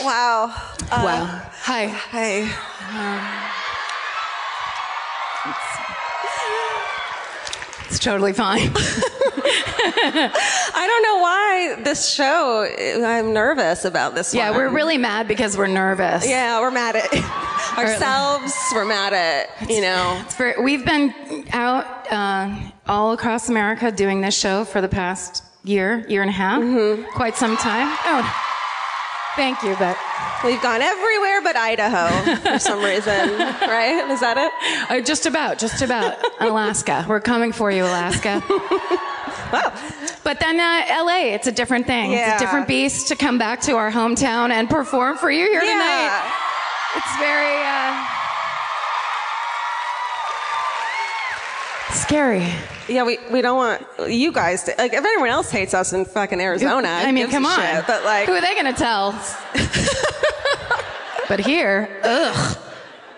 Wow. Uh, wow. Hi. Hey. It's totally fine. I don't know why this show, I'm nervous about this yeah, one. we're really mad because we're nervous. Yeah, we're mad at ourselves. We're mad at, you know. It's very- we've been out uh, all across America doing this show for the past year, year and a half, Mm-hmm. quite some time. Oh, thank you, but We've gone everywhere but Idaho for some reason, right? Is that it? uh, just about, just about Alaska. We're coming for you, Alaska. Wow. But then uh, LA, it's a different thing. It's a different beast to come back to our hometown and perform for you here tonight. Yeah. It's very uh, scary. Yeah, we, we don't want you guys to, like, if anyone else hates us in fucking Arizona, I mean, come on. shit? But like, who are they going to tell? but here, ugh.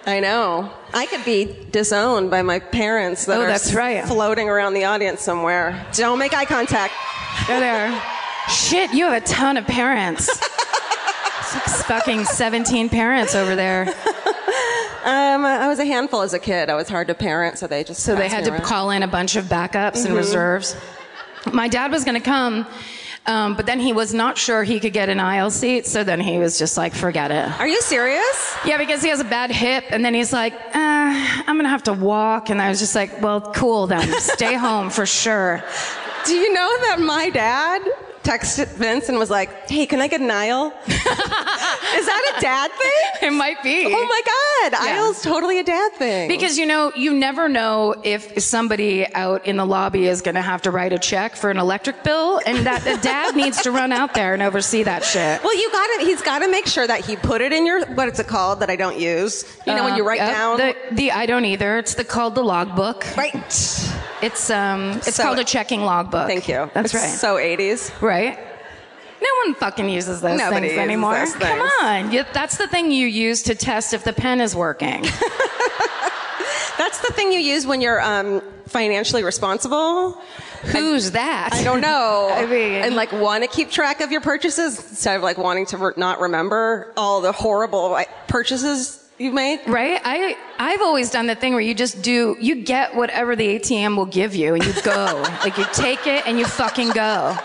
I know. I could be disowned by my parents that Oh, are that's right. floating around the audience somewhere. Don't make eye contact. There they are. Shit, you have a ton of parents. Six fucking 17 parents over there. Um, I was a handful as a kid. I was hard to parent, so they just So they had to around. call in a bunch of backups Mm-hmm. and reserves. My dad was going to come, um, but then he was not sure he could get an aisle seat, so then he was just like, forget it. Are you serious? Yeah, because he has a bad hip, and then he's like, uh, I'm gonna have to walk. And I was just like, well, cool then. Stay home for sure. Do you know that my dad texted Vince and was like, "Hey, can I get an aisle?" Is that a dad thing? It might be. Oh my god, Yeah. aisle's totally a dad thing. Because you know, you never know if somebody out in the lobby is going to have to write a check for an electric bill, and that the dad needs to run out there and oversee that shit. well, you got to He's got to make sure that he put it in your what is it called that I don't use. You know when you Uh, write down. the, the I don't either. It's the called the logbook. right. It's um, it's So- called a checking logbook. Thank you. That's It's right. So 80s. Right? No one fucking uses those Nobody things uses anymore. those Come things. on. You, that's the thing you use to test if the pen is working. That's the thing you use when you're um, financially responsible. Who's that? I don't know. I mean- and like want to keep track of your purchases instead of like wanting to re- not remember all the horrible like, purchases you've made. Right? I I've always done the thing where you just do you get whatever the ATM will give you and you go. like you take it and you fucking go.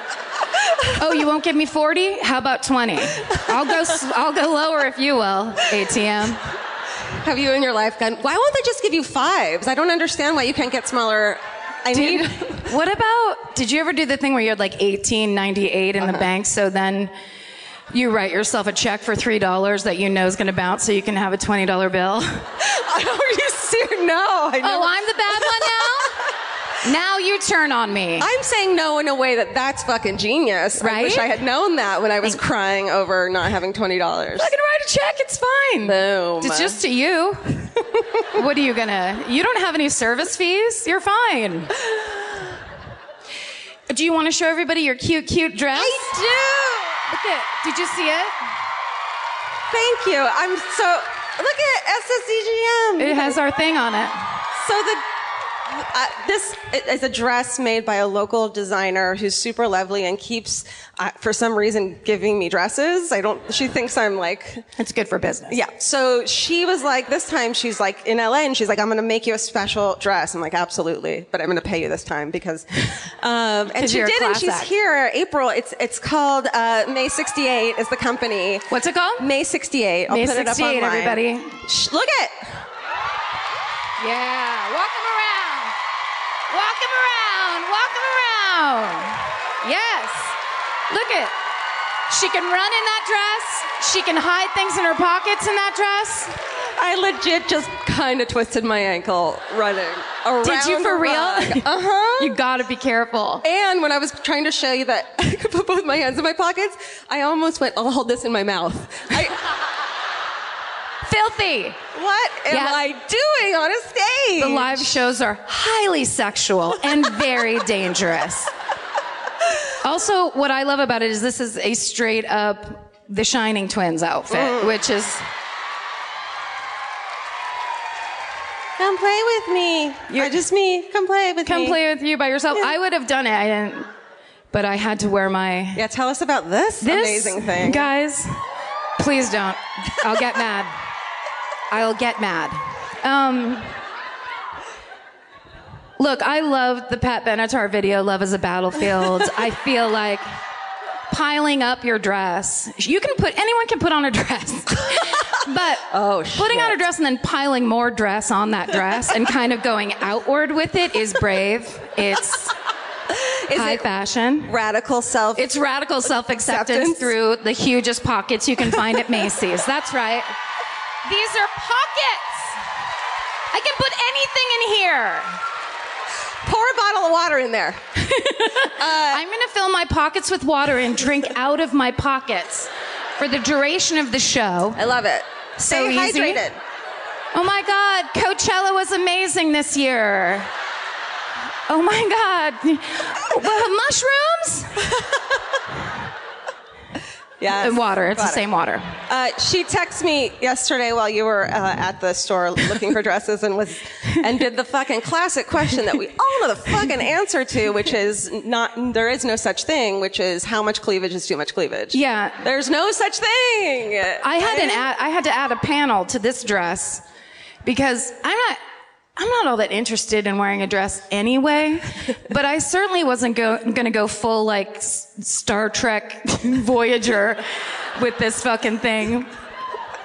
Oh, you won't give me 40? How about 20? I'll go I'll go lower if you will, ATM. Have you in your life gone? Why won't they just give you fives? I don't understand why you can't get smaller. I Dude, need. what about did you ever do the thing where you had like 1898 in Uh-huh. the bank so then you write yourself a check for $3 that you know is going to bounce so you can have a $20 bill? Are you serious? No. I Oh, I'm the bad one now? now you turn on me. I'm saying no in a way that that's fucking genius. Right? I wish I had known that when I was crying over not having twenty dollars. I can write a check. It's fine. Boom. It's just to you. what are you gonna? You don't have any service fees. You're fine. Do you want to show everybody your cute, cute dress? I do. Look at. Did you see it? Thank you. I'm so. Look at SSDGM. It has our thing on it. So the uh, this is a dress made by a local designer who's super lovely and keeps, uh, for some reason, giving me dresses. I don't. She thinks I'm like. It's good for business. Yeah. So she was like, this time she's like in LA and she's like, I'm going to make you a special dress. I'm like, absolutely, but I'm going to pay you this time because. Um, and she did, and she's act. here. April. It's it's called uh, May 68 is the company. What's it called? May 68. I'll May put it up 68, online. everybody. Shh, look it. Yeah. Walk them around. Walk him around. Walk him around. Yes. Look at. She can run in that dress. She can hide things in her pockets in that dress. I legit just kind of twisted my ankle running around. Did you for real? Uh-huh. You gotta be careful. And when I was trying to show you that I could put both my hands in my pockets, I almost went, I'll hold this in my mouth. I, Filthy. What am Yeah. I doing on a stage? The live shows are highly sexual and very dangerous. Also, what I love about it is this is a straight up The Shining Twins outfit, Mm. which is Come play with me. You're just me. Come play with come me. Come play with you by yourself. Yeah. I would have done it, I didn't, but I had to wear my Yeah, tell us about this, this amazing thing. guys. Please don't. I'll get mad. I'll get mad. Um, look, I love the Pat Benatar video, "Love Is a Battlefield." I feel like piling up your dress. You can put anyone can put on a dress, but Oh, putting on a dress and then piling more dress on that dress and kind of going outward with it is brave. It's Is high it fashion. radical self? It's radical self acceptance Acceptance? through the hugest pockets you can find at Macy's. That's right. These are pockets. I can put anything in here. Pour a bottle of water in there. Uh, I'm going to fill my pockets with water and drink out of my pockets for the duration of the show. I love it. So Stay easy. hydrated. Oh my God, Coachella was amazing this year. Oh my God. Uh, mushrooms? Yeah. And water. It's the same water. Uh, she texted me yesterday while you were uh, at the store looking for dresses and was and did the fucking classic question that we all know the fucking answer to, which is not there is no such thing, which is how much cleavage is too much cleavage. Yeah. There's no such thing. I had an I had to add a panel to this dress because I'm not I'm not all that interested in wearing a dress anyway, but I certainly wasn't go, going to go full like S- Star Trek Voyager with this fucking thing.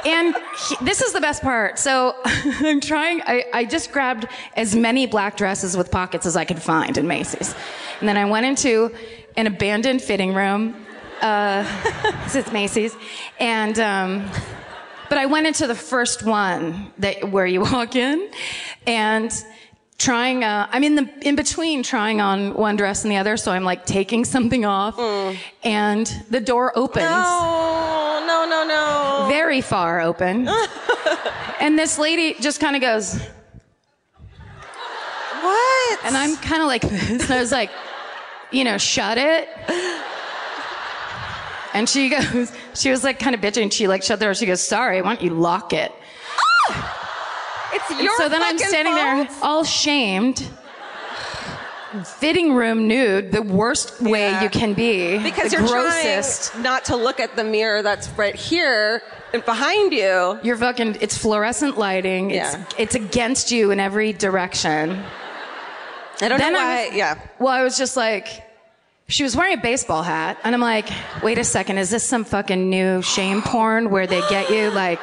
And he- this is the best part. So I'm trying, I, I just grabbed as many black dresses with pockets as I could find in Macy's. And then I went into an abandoned fitting room. Uh, it's Macy's. And, um, but I went into the first one that where you walk in, and trying. Uh, I'm in the in between trying on one dress and the other, so I'm like taking something off, and the door opens No, no, no, no. very far open, and this lady just kind of goes, What? and I'm kind of like this, and I was like, you know, shut it. And she goes, she was like kind of bitching. She like shut the door. She goes, sorry, why don't you lock it? it's And your so then I'm standing there all shamed, fitting room nude, the worst way Yeah. you can be. because the you're grossest. trying not to look at the mirror that's right here and behind you. You're fucking, it's fluorescent lighting. Yeah. It's, it's against you in every direction. I don't Then know I why. was- yeah. Well, I was just like, she was wearing a baseball hat. And I'm like, wait a second, is this some fucking new shame porn where they get you like,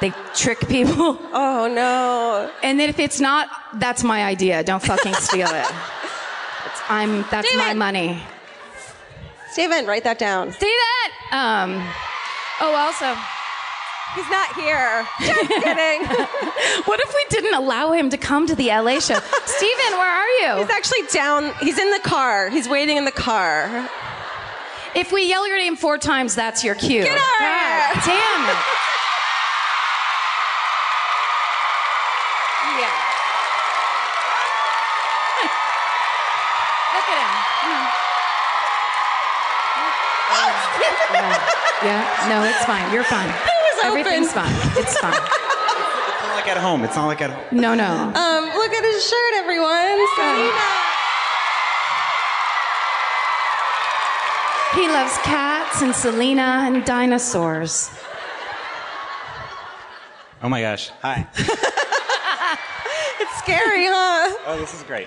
they trick people? Oh no. And then if it's not, that's my idea. Don't fucking steal it. It's, I'm, that's my money. Steven, write that down. See that? Um, oh, also, He's not here. Just kidding. what if we didn't allow him to come to the LA show? Steven, where are you? He's actually down. He's in the car. He's waiting in the car. If we yell your name four times, that's your cue. Get her! God damn it. Yeah. Look at him. Yeah. yeah. No, it's fine. You're fine. Was Everything's open. fine. It's fine. It's not like at home. It's not like at home. No, no. Um, look at his shirt, everyone. Selena. He loves cats and Selena and dinosaurs. Oh my gosh. Hi. It's scary, huh? Oh, this is great.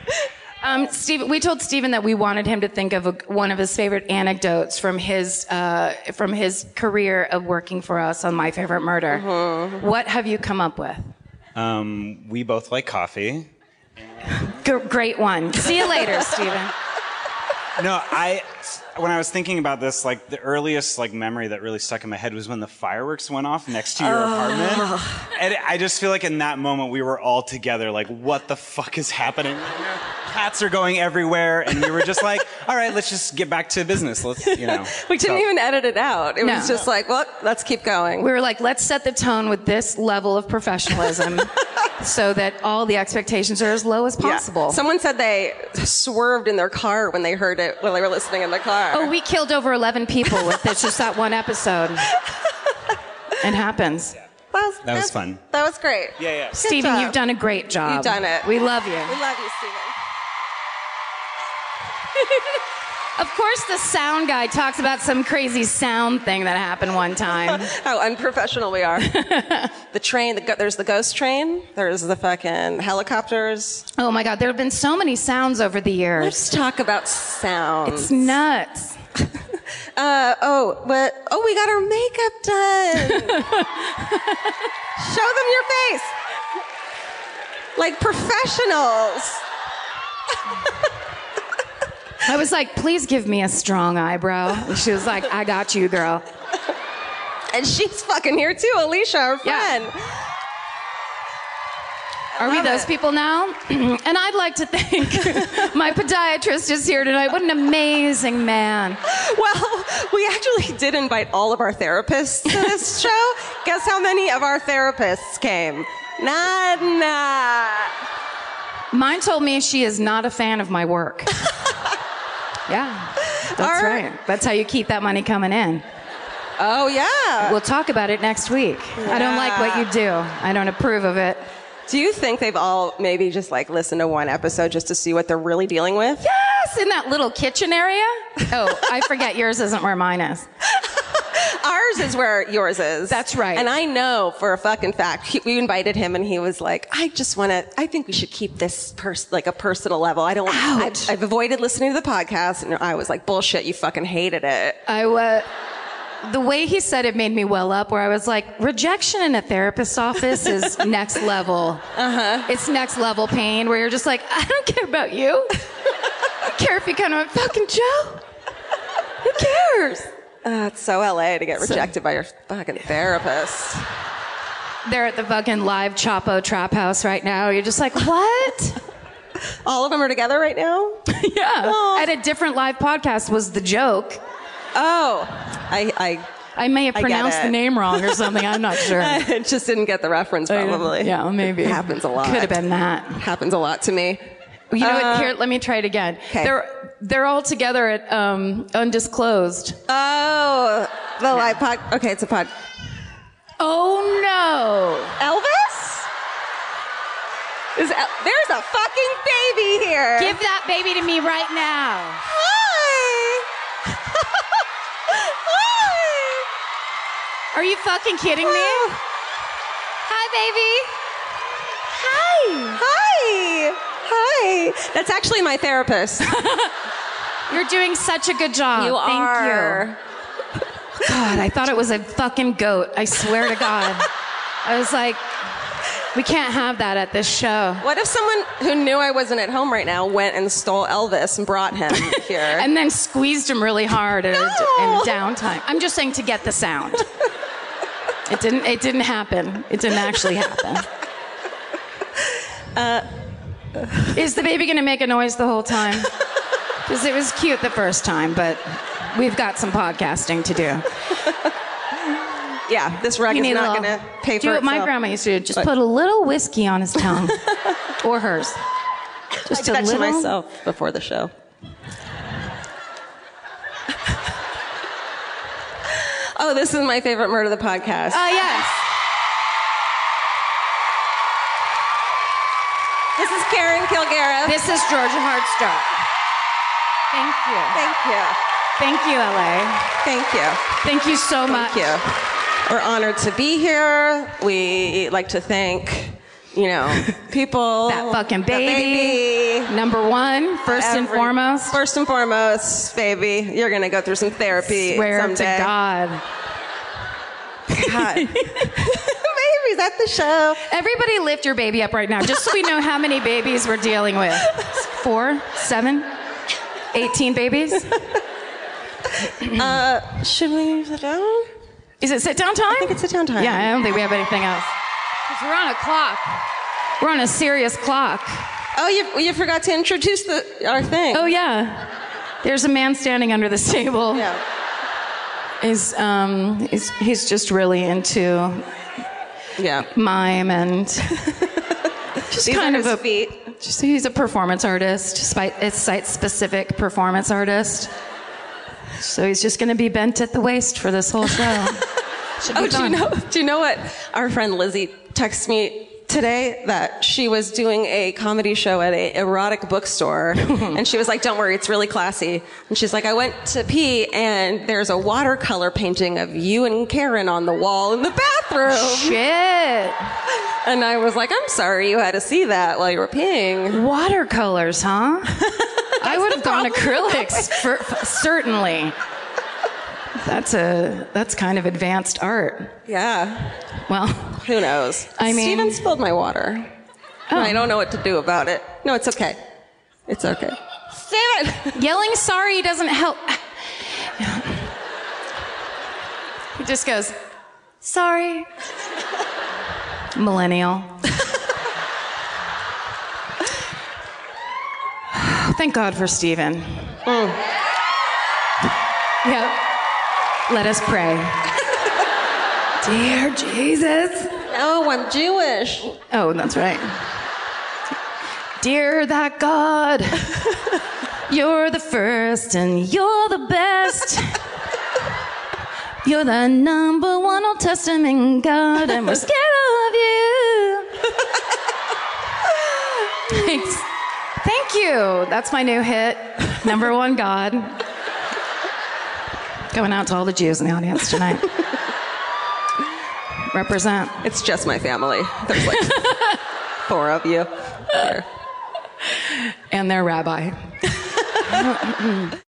Um, Steve, we told Stephen that we wanted him to think of a, one of his favorite anecdotes from his uh, from his career of working for us on My Favorite Murder. What have you come up with? Um, we both like coffee. G- great one. See you later, Steven. No, I when I was thinking about this, like the earliest like memory that really stuck in my head was when the fireworks went off next to your apartment, and I just feel like in that moment we were all together, like what the fuck is happening? Right now? Cats are going everywhere, and we were just like, all right, let's just get back to business. Let's, you know. We didn't So- even edit it out. It was just like, well, let's keep going. We were like, let's set the tone with this level of professionalism so that all the expectations are as low as Yeah. possible. Someone said they swerved in their car when they heard it while they were listening in the car. oh, we killed over 11 people with this, just that one episode. It happens. that was, That was fun. That was great. Yeah, yeah. Good Steven, job. you've done a great job. You've done it. We love you. We love you, Steven. Of course, the sound guy talks about some crazy sound thing that happened one time. How unprofessional we are. the train, the, there's the ghost train. There's the fucking helicopters. Oh my God, there have been so many sounds over the years. Let's talk about sound. It's nuts. Uh, oh, but oh, we got our makeup done. Show them your face, like professionals. I was like, please give me a strong eyebrow. And she was like, I got you, girl. And she's fucking here too, Alicia, our Yeah. friend. Are we those it. people now? and I'd like to thank my podiatrist is here tonight. What an amazing man. Well, we actually did invite all of our therapists to this show. Guess how many of our therapists came? None. Mine told me she is not a fan of my work. yeah, that's Our- right. That's how you keep that money coming in. Oh yeah. We'll talk about it next week. I don't like what you do. I don't approve of it. Do you think they've all maybe just like listened to one episode just to see what they're really dealing with? Yes, in that little kitchen area. Oh, I forget yours isn't where mine is. Ours is where yours is. That's right. And I know for a fucking fact, he, we invited him and he was like, I just want to, I think we should keep this pers- like a personal level. I don't, Ouch. I've, I've avoided listening to the podcast. And I was like, bullshit, you fucking hated it. I was. the way he said it made me well up. Where I was like, rejection in a therapist's office is next level. Uh-huh. It's next level pain. Where you're just like, I don't care about you. I don't care if you kind of fucking Joe. Who cares? Uh, it's so LA to get rejected by your fucking therapist. They're at the fucking live Chapo Trap House right now. You're just like, what? All of them are together right now? yeah. Aw. At a different live podcast was the joke. Oh, I, I, I may have get pronounced it. the name wrong or something. I'm not sure. I just didn't get the reference probably. Yeah, maybe. It happens a lot. Could have been that. Happens a lot to me. You know Uh, what? Here, let me try it again. They're they're all together at um, undisclosed. Oh, the live pod. Okay, it's a pod. Oh no! Elvis? Is El- there's a fucking baby here. Give that baby to me right now. Hi. Hi. Are you fucking kidding me? Hi, baby. Hi. Hi. Hi. That's actually my therapist. You're doing such a good job. You Thank are. you. God, I thought it was a fucking goat. I swear to God. I was like, we can't have that at this show. What if someone who knew I wasn't at home right now went and stole Elvis and brought him here? And then squeezed him really hard a, No. in downtime. I'm just saying to get the sound. It didn't. It didn't happen. It didn't actually happen. Uh, Is the baby going to make a noise the whole time? Because it was cute the first time, but we've got some podcasting to do. yeah, this rug You is not going to pay do for what my grandma used to do. Just What? put a little whiskey on his tongue, or hers. I Just did a little. myself before the show. oh, this is my favorite murder of the podcast. Oh yes. This is Karen Kilgariff. This is Georgia Hardstark. Thank you. Thank you. Thank you, LA. Thank you. Thank you so much. Thank you. We're honored to be here. We like to thank, you know, people. That fucking The baby. baby. Number one, first and foremost. First and foremost, baby, you're gonna go through some therapy Swear someday. to God. God. Babies, at the show. Everybody lift your baby up right now, just so we know how many babies we're dealing with. Four, seven, 18 babies? Should we sit down? Is it sit down time? I think it's sit down time. Yeah, I don't think we have anything else. 'Cause we're on a clock. We're on a serious clock. Oh, you, you forgot to introduce the, our thing. Oh, yeah. There's a man standing under this table. yeah. He's, um, he's, he's just really into Yeah. mime and just These kind of his a feet. Just, he's a performance artist, site, site specific performance artist. So he's just going to be bent at the waist for this whole show. Oh, do you know? Do you know what our friend Lizzie texted me today that she was doing a comedy show at an erotic bookstore, and she was like, "Don't worry, it's really classy." And she's like, "I went to pee, and there's a watercolor painting of you and Karen on the wall in the bathroom." Shit. And I was like, "I'm sorry, you had to see that while you were peeing." Watercolors, huh? I would have gone acrylics, for, certainly. That's a that's kind of advanced art. Yeah. Well, Who knows? I mean- Steven spilled my water. Oh. I don't know what to do about it. No, it's okay. It's okay. Steven! yelling sorry doesn't help. He just goes, sorry. Millennial. Thank God for Stephen. Mm. Yep. Let us pray. Dear Jesus. No, I'm Jewish. Oh, that's right. Dear that God, you're the first and you're the best. You're the number one Old Testament God, and we're scared of you. Thanks. Thank you. That's my new hit. Number one God. Going out to all the Jews in the audience tonight. Represent. It's just my family. There's like four of you. And their rabbi.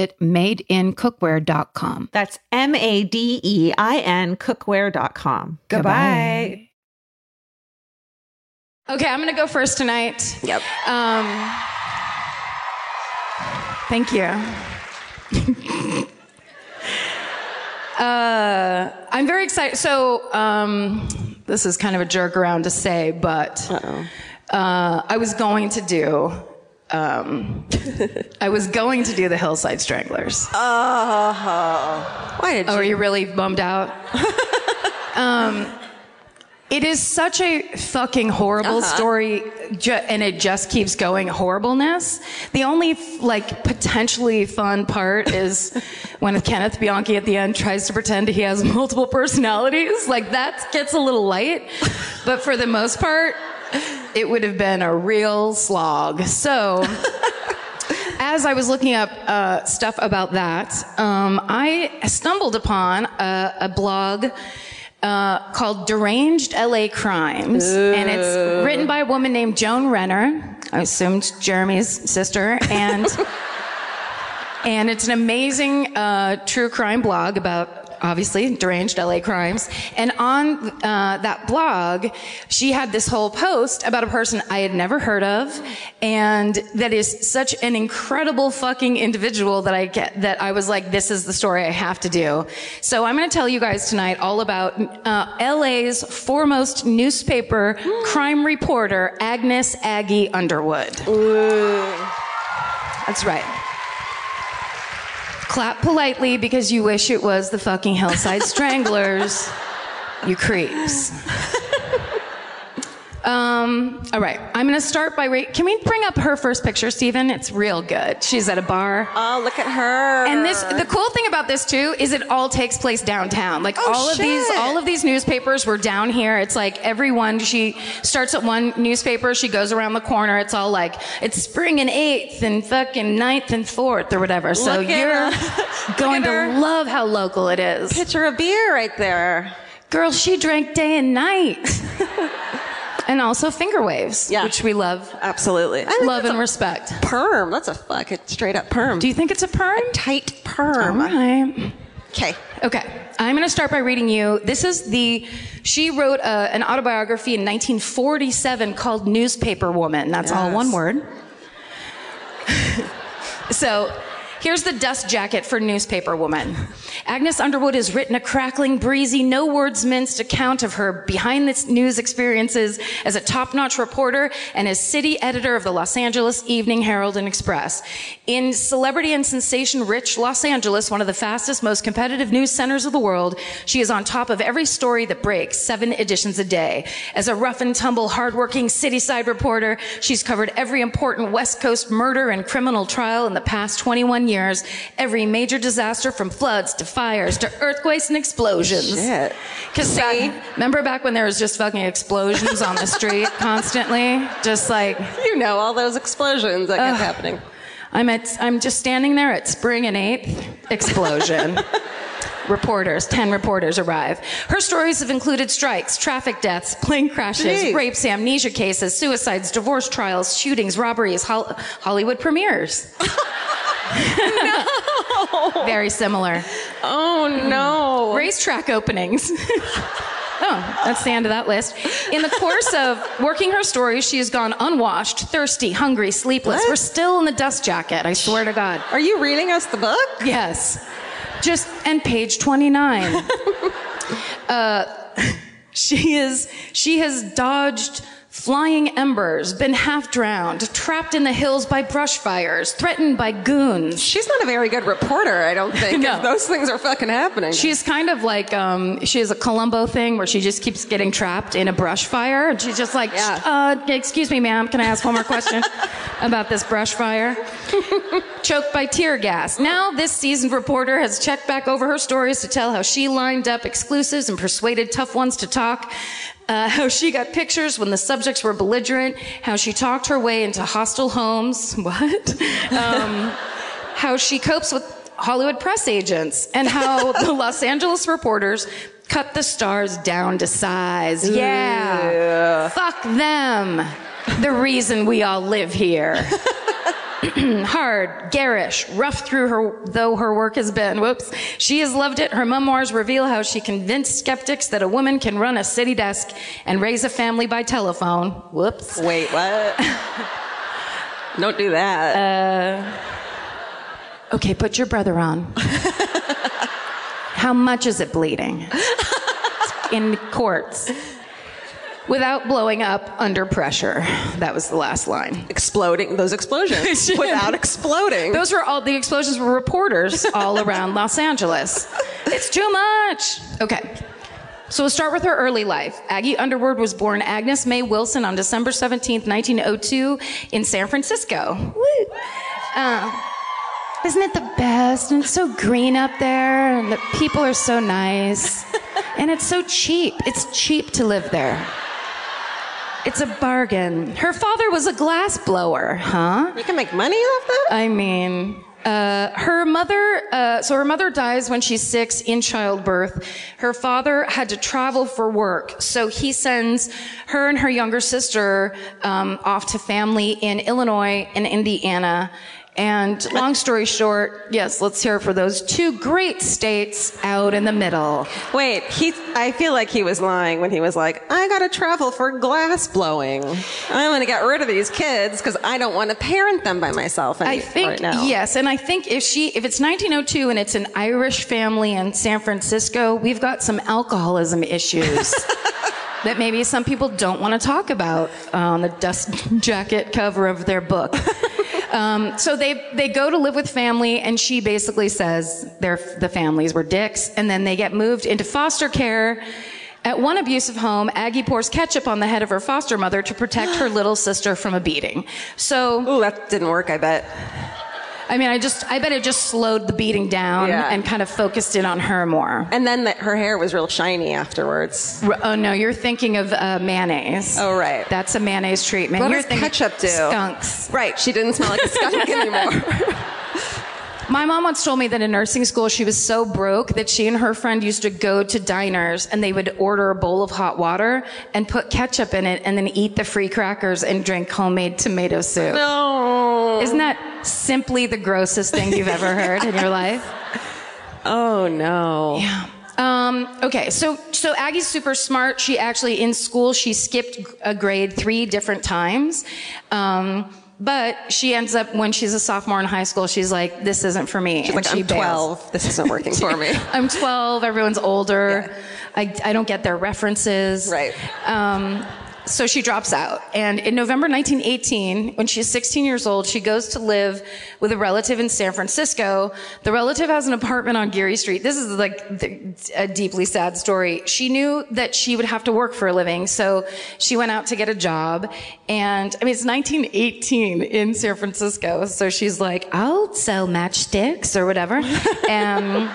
madeincookware.com. That's M A D E I N cookware.com. Goodbye. Okay, I'm going to go first tonight. Yep. Um, thank you. uh, I'm very excited. So, um, this is kind of a jerk around to say, but uh, I was going to do. Um, I was going to do the Hillside Stranglers. Oh, why did Oh, you? are you really bummed out? um, it is such a fucking horrible story, ju- and it just keeps going horribleness. The only like potentially fun part is when Kenneth Bianchi at the end tries to pretend he has multiple personalities. Like that gets a little light, but for the most part, it would have been a real slog. So as I was looking up uh, stuff about that, um, I stumbled upon a, a blog uh, called Deranged LA Crimes, and it's written by a woman named Joan Renner. I assumed Jeremy's sister, and and it's an amazing uh, true crime blog about obviously deranged LA crimes. And on uh, that blog, she had this whole post about a person I had never heard of, and that is such an incredible fucking individual that I get that I was like, this is the story I have to do. So I'm going to tell you guys tonight all about uh, LA's foremost newspaper crime reporter, Agness Aggie Underwood. That's right. Clap politely because you wish it was the fucking Hillside Stranglers. You creeps. Um, all right, I'm gonna start by. Ra- Can we bring up her first picture, Stephen? It's real good. She's at a bar. Oh, look at her. And this, the cool thing about this too, is it all takes place downtown. Like Oh, all of these, all of these newspapers were down here. It's like everyone. She starts at one newspaper, she goes around the corner. It's all like it's spring and eighth and fucking ninth and fourth or whatever. So Look you're going to love how local it is. picture of beer right there. Girl, she drank day and night, and also finger waves, Yeah. which we love, Absolutely. I love and respect. perm. That's a fucking straight up perm. Do you think it's a perm? tight perm? right. Okay. Okay, I'm going to start by reading you. This is the. She wrote uh, an autobiography in 1947 called Newspaper Woman. That's all one word. so. Here's the dust jacket for newspaper woman. Agness Underwood has written a crackling, breezy, no words minced account of her behind the news experiences as a top-notch reporter and as city editor of the Los Angeles Evening Herald and Express. In celebrity and sensation-rich Los Angeles, one of the fastest, most competitive news centers of the world, she is on top of every story that breaks, seven editions a day. As a rough and tumble, hardworking city-side reporter, she's covered every important West Coast murder and criminal trial in the past 21 years, every major disaster from floods to fires to earthquakes and explosions. Shit. Because see, remember back when there was just fucking explosions on the street constantly, just like You know all those explosions that kept happening. I'm at, I'm just standing there at Spring and Eighth explosion. reporters, 10 reporters arrive. Her stories have included strikes, traffic deaths, plane crashes, Jeez. rapes, amnesia cases, suicides, divorce trials, shootings, robberies, Hol- Hollywood premieres. no. Very similar. Oh no. Racetrack openings. Oh, that's the end of that list. In the course of working her story, she has gone unwashed, thirsty, hungry, sleepless. What? We're still in the dust jacket, I swear to God. Are you reading us the book? Yes. Just, and page 29. uh, she is, she has dodged flying embers, been half drowned, trapped in the hills by brush fires, threatened by goons. She's not a very good reporter, I don't think. No. Those things are fucking happening. She's kind of like um, she has a Columbo thing where she just keeps getting trapped in a brush fire, and she's just like, Yeah. uh, "Excuse me, ma'am, can I ask one more question about this brush fire?" Choked by tear gas. Now, this seasoned reporter has checked back over her stories to tell how she lined up exclusives and persuaded tough ones to talk. Uh, how she got pictures when the subjects were belligerent. How she talked her way into hostile homes. What? Um, how she copes with Hollywood press agents and how the Los Angeles reporters cut the stars down to size. Yeah. Fuck them. The reason we all live here. Hard, garish, rough through her, though her work has been. Whoops. She has loved it. Her memoirs reveal how she convinced skeptics that a woman can run a city desk and raise a family by telephone. Whoops. Wait, what? don't do that. Uh, okay, put your brother on. How much is it bleeding? In courts. Without blowing up under pressure. That was the last line. exploding, those explosions without exploding. Those were all the explosions were reporters all around Los Angeles. It's too much. Okay. So we'll start with her early life. Aggie Underwood was born Agness May Wilson on December 17, 1902 in San Francisco. Woo. Uh, isn't it the best? And it's so green up there, and the people are so nice. And it's so cheap. It's cheap to live there. It's a bargain. Her father was a glass blower, huh? you can make money off that? I mean, uh, her mother, uh, so her mother dies when she's six in childbirth. Her father had to travel for work, so he sends her and her younger sister um, off to family in Illinois and Indiana. And long story short, yes, let's hear it for those two great states out in the middle. Wait, he. I feel like he was lying when he was like, "I gotta travel for glass blowing. I'm gonna get rid of these kids because I don't want to parent them by myself." I think right now. yes, and I think if she if it's 1902 and it's an Irish family in San Francisco, we've got some alcoholism issues. That maybe some people don't want to talk about on the dust jacket cover of their book. Um, so they they go to live with family, and she basically says their the families were dicks, and then they get moved into foster care. At one abusive home, Aggie pours ketchup on the head of her foster mother to protect her little sister from a beating. So Ooh, that didn't work. I bet. I mean, I just, I bet it just slowed the beating down Yeah. and kind of focused in on her more. And then the, her hair was real shiny afterwards. R- Oh no, you're thinking of uh, mayonnaise. Oh, right. That's a mayonnaise treatment. What you're does thinking ketchup do? Skunks. Right, she didn't smell like a skunk anymore. My mom once told me that in nursing school she was so broke that she and her friend used to go to diners and they would order a bowl of hot water and put ketchup in it and then eat the free crackers and drink homemade tomato soup. no. Isn't that simply the grossest thing you've ever heard in your life? Oh no. Um, okay, so so Aggie's super smart. She actually in school she skipped a grade three different times. Um, but she ends up when she's a sophomore in high school, she's like, "This isn't for me." She's and like, she I'm bails. 12. This isn't working for me. I'm 12. Everyone's older. I, I don't get their references. Right. Um, so she drops out. And in November 1918, when she's 16 years old, she goes to live with a relative in San Francisco. The relative has an apartment on Geary Street. This is like the, a deeply sad story. She knew that she would have to work for a living, so she went out to get a job. And I mean, it's 1918 in San Francisco, so she's like, I'll sell matchsticks or whatever. and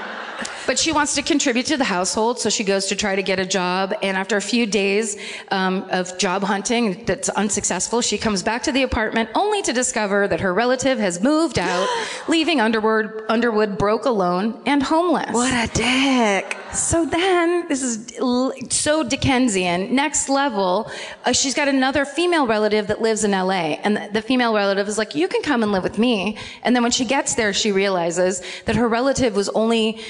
but she wants to contribute to the household, so she goes to try to get a job. And after a few days um, of job hunting that's unsuccessful, she comes back to the apartment only to discover that her relative has moved out, leaving Underwood, Underwood broke alone and homeless. What a dick. So then, this is so Dickensian. Next level, uh, she's got another female relative that lives in LA. And the, the female relative is like, you can come and live with me. And then when she gets there, she realizes that her relative was only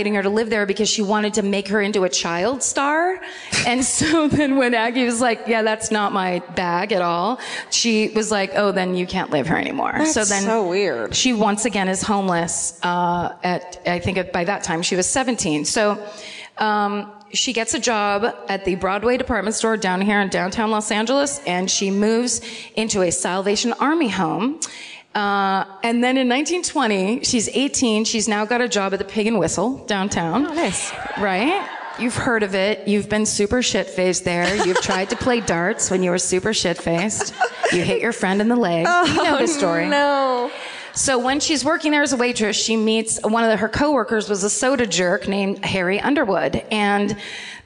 inviting her to live there because she wanted to make her into a child star. And so then when Aggie was like, yeah, that's not my bag at all, she was like, oh, then you can't live here anymore. That's so then so weird. she once again is homeless uh, at i think by that time she was 17 so um, she gets a job at the Broadway department store down here in downtown Los Angeles, and she moves into a Salvation Army home. Uh, and then in 1920, she's 18. She's now got a job at the Pig and Whistle downtown. Oh, nice. Right? You've heard of it. You've been super shit faced there. You've tried to play darts when you were super shit faced. You hit your friend in the leg. you know the story. Oh, No. So when she's working there as a waitress, she meets one of the, her coworkers was a soda jerk named Harry Underwood. And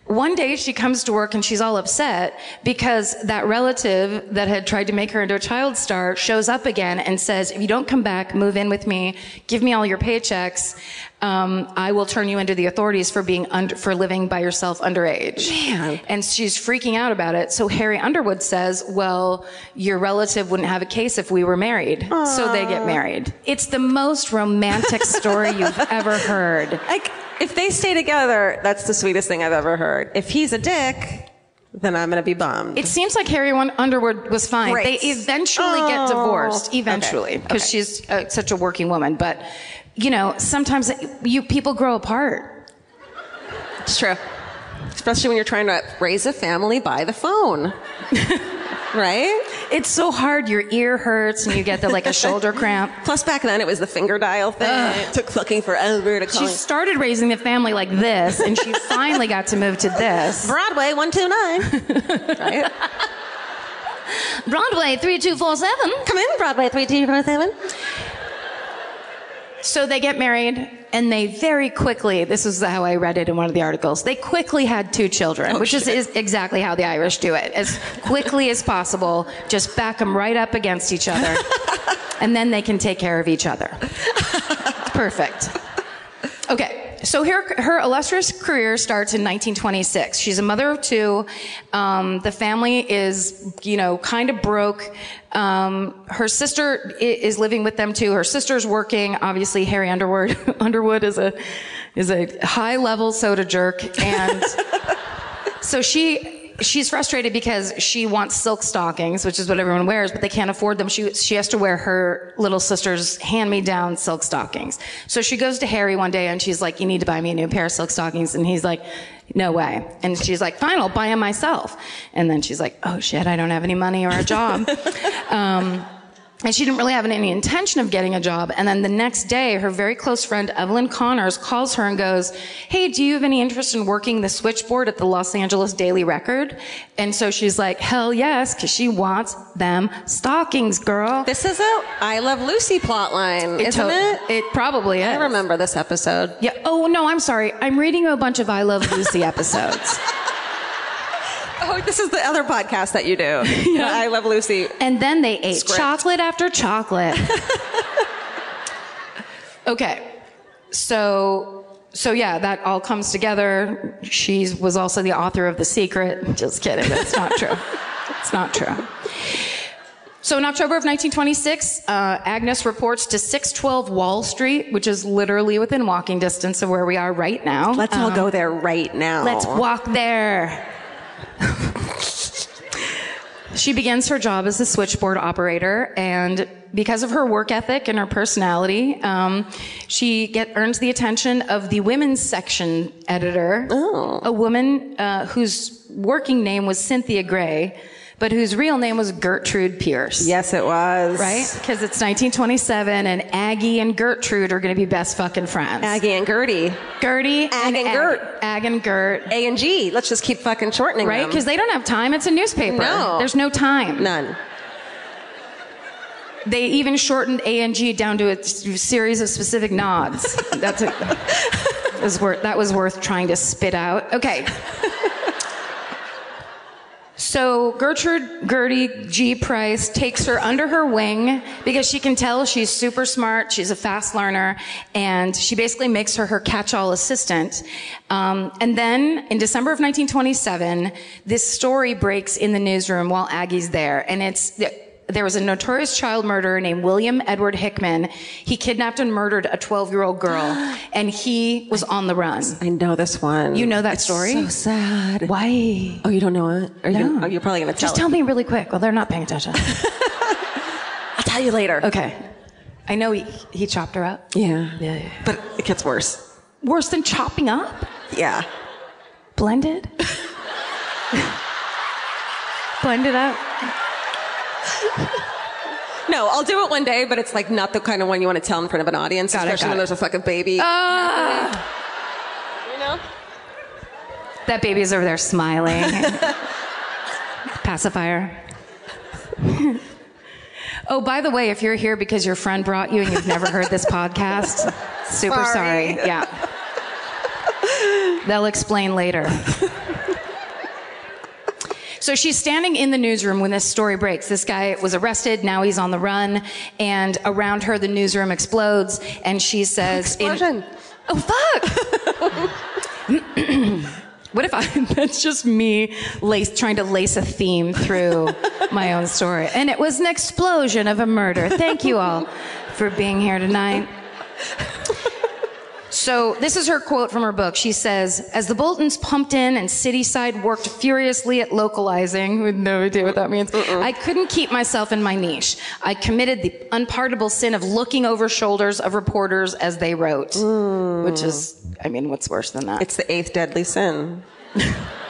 one day she comes to work and she's all upset because that relative that had tried to make her into a child star shows up again and says, if you don't come back, move in with me, give me all your paychecks, um, I will turn you into the authorities for being under, for living by yourself underage. Man. And she's freaking out about it. So Harry Underwood says, well, your relative wouldn't have a case if we were married. So they get married. It's the most romantic story you've ever heard. Like, if they stay together, that's the sweetest thing I've ever heard. If he's a dick, then I'm going to be bummed. It seems like Harry Underwood was fine. Great. They eventually get Oh, divorced, eventually, okay, because okay. she's uh, such a working woman. But, you know, sometimes you people grow apart. It's true. Especially when you're trying to raise a family by the phone. right? It's so hard. Your ear hurts and you get the like a shoulder cramp. Plus, back then it was the finger dial thing. It took fucking forever to call. She started raising the family like this, and she finally got to move to this. Broadway 129. right? Broadway 3247. Come in, Broadway 3247. So they get married, and they very quickly, this is how I read it in one of the articles, they quickly had two children, oh, which is, is exactly how the Irish do it. As quickly as possible, just back them right up against each other, and then they can take care of each other. Perfect. Okay. So her, her illustrious career starts in 1926. She's a mother of two. Um, the family is, you know, kind of broke. Um, her sister is living with them too. Her sister's working. Obviously, Harry Underwood, Underwood is a, is a high level soda jerk. And so she, she's frustrated because she wants silk stockings, which is what everyone wears, but they can't afford them. She, she has to wear her little sister's hand-me-down silk stockings. So she goes to Harry one day and she's like, you need to buy me a new pair of silk stockings. And he's like, no way. And she's like, fine, I'll buy them myself. And then she's like, oh shit, I don't have any money or a job. um, and she didn't really have any intention of getting a job. And then the next day, her very close friend Evelyn Connors calls her and goes, Hey, do you have any interest in working the switchboard at the Los Angeles Daily Record? And so she's like, Hell yes, because she wants them stockings, girl. This is a I Love Lucy plotline, isn't to- it? It probably is. I remember this episode. Yeah. Oh, no, I'm sorry. I'm reading a bunch of I Love Lucy episodes. Oh, this is the other podcast that you do. yeah. I Love Lucy. And then they ate Script. chocolate after chocolate. okay. So so yeah, that all comes together. She was also the author of The Secret. Just kidding. That's not true. It's not true. So in October of 1926, uh, Agness reports to 612 Wall Street, which is literally within walking distance of where we are right now. Let's all go there right now. Let's walk there. she begins her job as a switchboard operator, and because of her work ethic and her personality, um, she get earns the attention of the women's section editor, a woman uh, whose working name was Cynthia Gray, but whose real name was Gertrude Pierce. Yes, it was. Right? Because it's 1927, and Aggie and Gertrude are going to be best fucking friends. Aggie and Gertie. Gertie Ag and Gert. Ag and Gert. A and G. Let's just keep fucking shortening Right? Because they don't have time. It's a newspaper. No. There's no time. None. They even shortened A and G down to a series of specific nods. That's a, was worth, that was worth trying to spit out. Okay. So Gertrude Gertie G. Price takes her under her wing because she can tell she's super smart. She's a fast learner, and she basically makes her her catch-all assistant. Um, and then in December of 1927, this story breaks in the newsroom while Aggie's there, and it's there was a notorious child murderer named William Edward Hickman. He kidnapped and murdered a 12-year-old girl, and he was on the run. I know this one. You know that It's story? So sad. Why? Oh, you don't know it? Are you No. gonna, oh, you're probably going to tell Just tell me really quick. Well, they're not paying attention. I'll tell you later. Okay. I know he, he chopped her up. Yeah. Yeah, yeah. But it gets worse. Worse than chopping up? Yeah. Blended? Blended up. No, I'll do it one day, but it's like not the kind of one you want to tell in front of an audience, Got especially got when it. there's a fucking baby. Ah, you know? that baby's over there smiling. Pacifier. oh, by the way, if you're here because your friend brought you and you've never heard this podcast, super sorry. Sorry. Yeah. They'll explain later. So she's standing in the newsroom when this story breaks. This guy was arrested. Now he's on the run. And around her, the newsroom explodes. And she says, in- Explosion. Oh, fuck. what if I, that's just me lace, trying to lace a theme through my own story? And it was an explosion of a murder. Thank you all for being here tonight. So, this is her quote from her book. She says, As the Boltons pumped in and Cityside worked furiously at localizing, with no idea what that means, I couldn't keep myself in my niche. I committed the unpardonable sin of looking over shoulders of reporters as they wrote, hmm. which is, I mean, what's worse than that? It's the eighth deadly sin.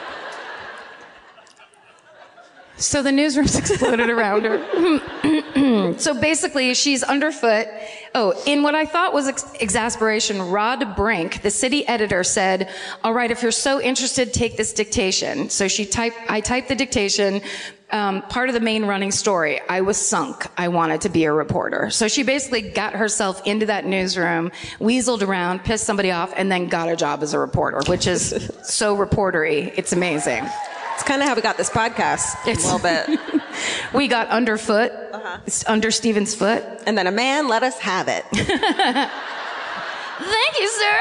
So the newsroom's exploded around her. so basically, she's underfoot. Oh, in what I thought was ex- exasperation, Rod Brink, the city editor, said, "All right, if you're so interested, take this dictation." So she typed. I typed the dictation. Um, part of the main running story. I was sunk. I wanted to be a reporter. So she basically got herself into that newsroom, weaseled around, pissed somebody off, and then got a job as a reporter, which is so reportery. It's amazing. It's kind of how we got this podcast It's- a little bit. We got underfoot. It's under Stephen's foot. and then a man let us have it. Thank you, sir.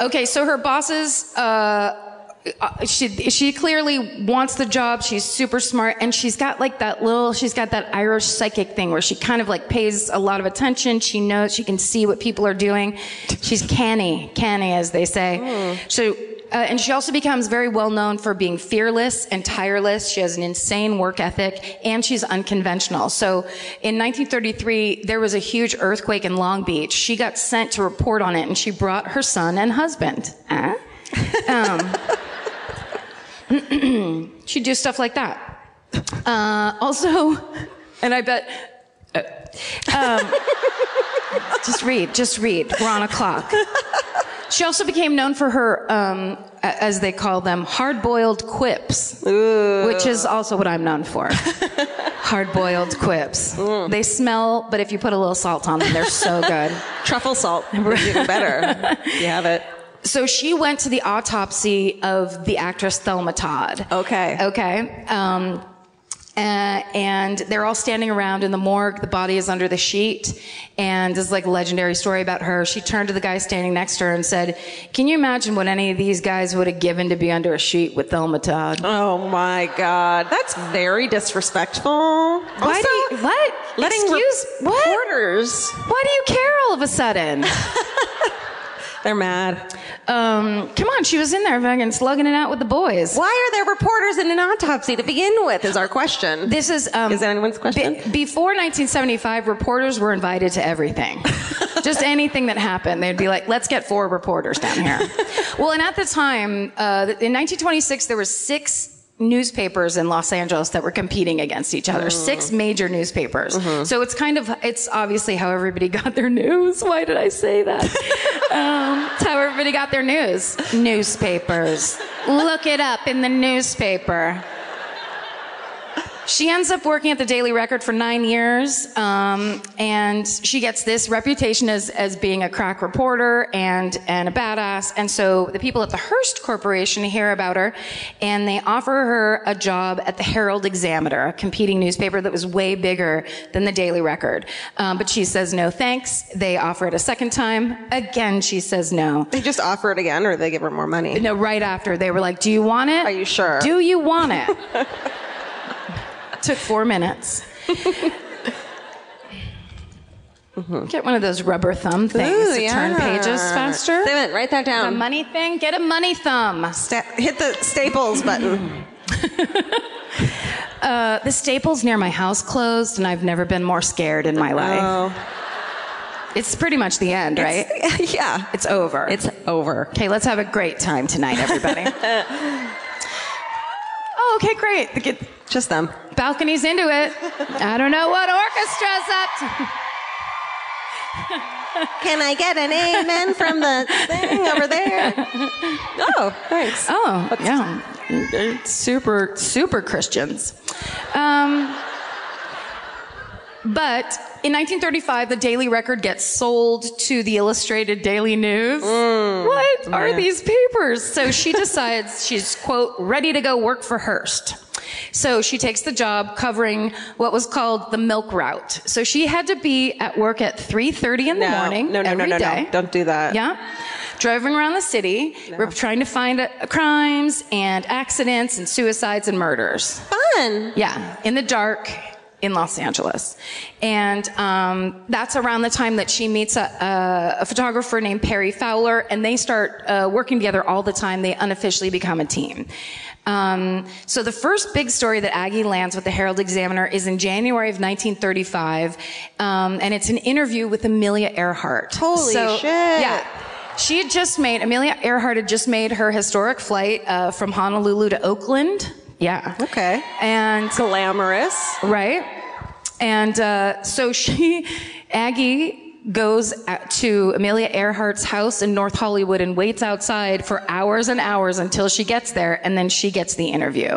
okay, so her bosses, uh, uh, she she clearly wants the job. She's super smart, and she's got like that little. She's got that Irish psychic thing where she kind of like pays a lot of attention. She knows she can see what people are doing. She's canny, canny as they say. So. Uh, and she also becomes very well known for being fearless and tireless. She has an insane work ethic and she's unconventional. So in 1933, there was a huge earthquake in Long Beach. She got sent to report on it and she brought her son and husband. Huh? Um, she'd do stuff like that. Uh, also, and I bet, uh, um, just read, just read. We're on a clock. She also became known for her, um, as they call them, hard-boiled quips, which is also what I'm known for. hard-boiled quips. They smell, but if you put a little salt on them, they're so good. Truffle salt even better. you have it. So she went to the autopsy of the actress Thelma Todd. Okay. Okay. Um, uh, and they're all standing around in the morgue. The body is under the sheet. And this is like a legendary story about her. She turned to the guy standing next to her and said, Can you imagine what any of these guys would have given to be under a sheet with Thelma Todd? Oh my God. That's very disrespectful. Why do you, what? letting Excuse, what? reporters. Why do you care all of a sudden? They're mad. um, come on, she was in there fucking slugging it out with the boys. Why are there reporters in an autopsy to begin with? Is our question. This is um, Is that anyone's question? be- before 1975, reporters were invited to everything, just anything that happened. They'd be like, "Let's get four reporters down here." well, and at the time, uh, in 1926, there were six newspapers in Los Angeles that were competing against each other. Six major newspapers. So it's kind of it's obviously how everybody got their news. Why did I say that? um, it's how everybody got their news. Newspapers. Look it up in the newspaper. She ends up working at the Daily Record for nine years, um, and she gets this reputation as, as being a crack reporter and, and a badass. And so the people at the Hearst Corporation hear about her, and they offer her a job at the Herald Examiner, a competing newspaper that was way bigger than the Daily Record. Um, but she says no thanks. They offer it a second time. Again, she says no. they just offer it again or they give her more money. No, right after they were like, "Do you want it? Are you sure? Do you want it?" Took four minutes. Get one of those rubber thumb things Ooh, to turn pages faster. Simon, write that down. The money thing. Get a money thumb. Sta- hit the staples button. Uh, the Staples near my house closed, and I've never been more scared in my life. Oh. It's pretty much the end, right? yeah. It's over. It's over. Okay, let's have a great time tonight, everybody. oh, okay, great. Just them. balcony's into it. I don't know what orchestra's up to. Can I get an amen from the thing over there? Oh, thanks. Oh, yeah. They're super, super Christians. Um, but in 1935, the Daily Record gets sold to the Illustrated Daily News. what are these papers? So she decides she's, quote, ready to go work for Hearst. So she takes the job covering what was called the milk route. So she had to be at work at 3.30 in the No, morning no, no, no, every no, no. day. Don't do that. Yeah. Driving around the city, we're trying to find uh, crimes and accidents and suicides and murders. Fun. Yeah, in the dark in Los Angeles. And um, that's around the time that she meets a, a, a photographer named Perry Fowler, and they start uh, working together all the time. They unofficially become a team. Um, so the first big story that Aggie lands with the Herald Examiner is in January of 1935, um, and it's an interview with Amelia Earhart. Holy So, shit. Yeah. She had just made, Amelia Earhart had just made her historic flight uh, from Honolulu to Oakland. Yeah. Okay. And Glamorous. right? And uh, so she, Aggie, goes to Amelia Earhart's house in North Hollywood and waits outside for hours and hours until she gets there, and then she gets the interview.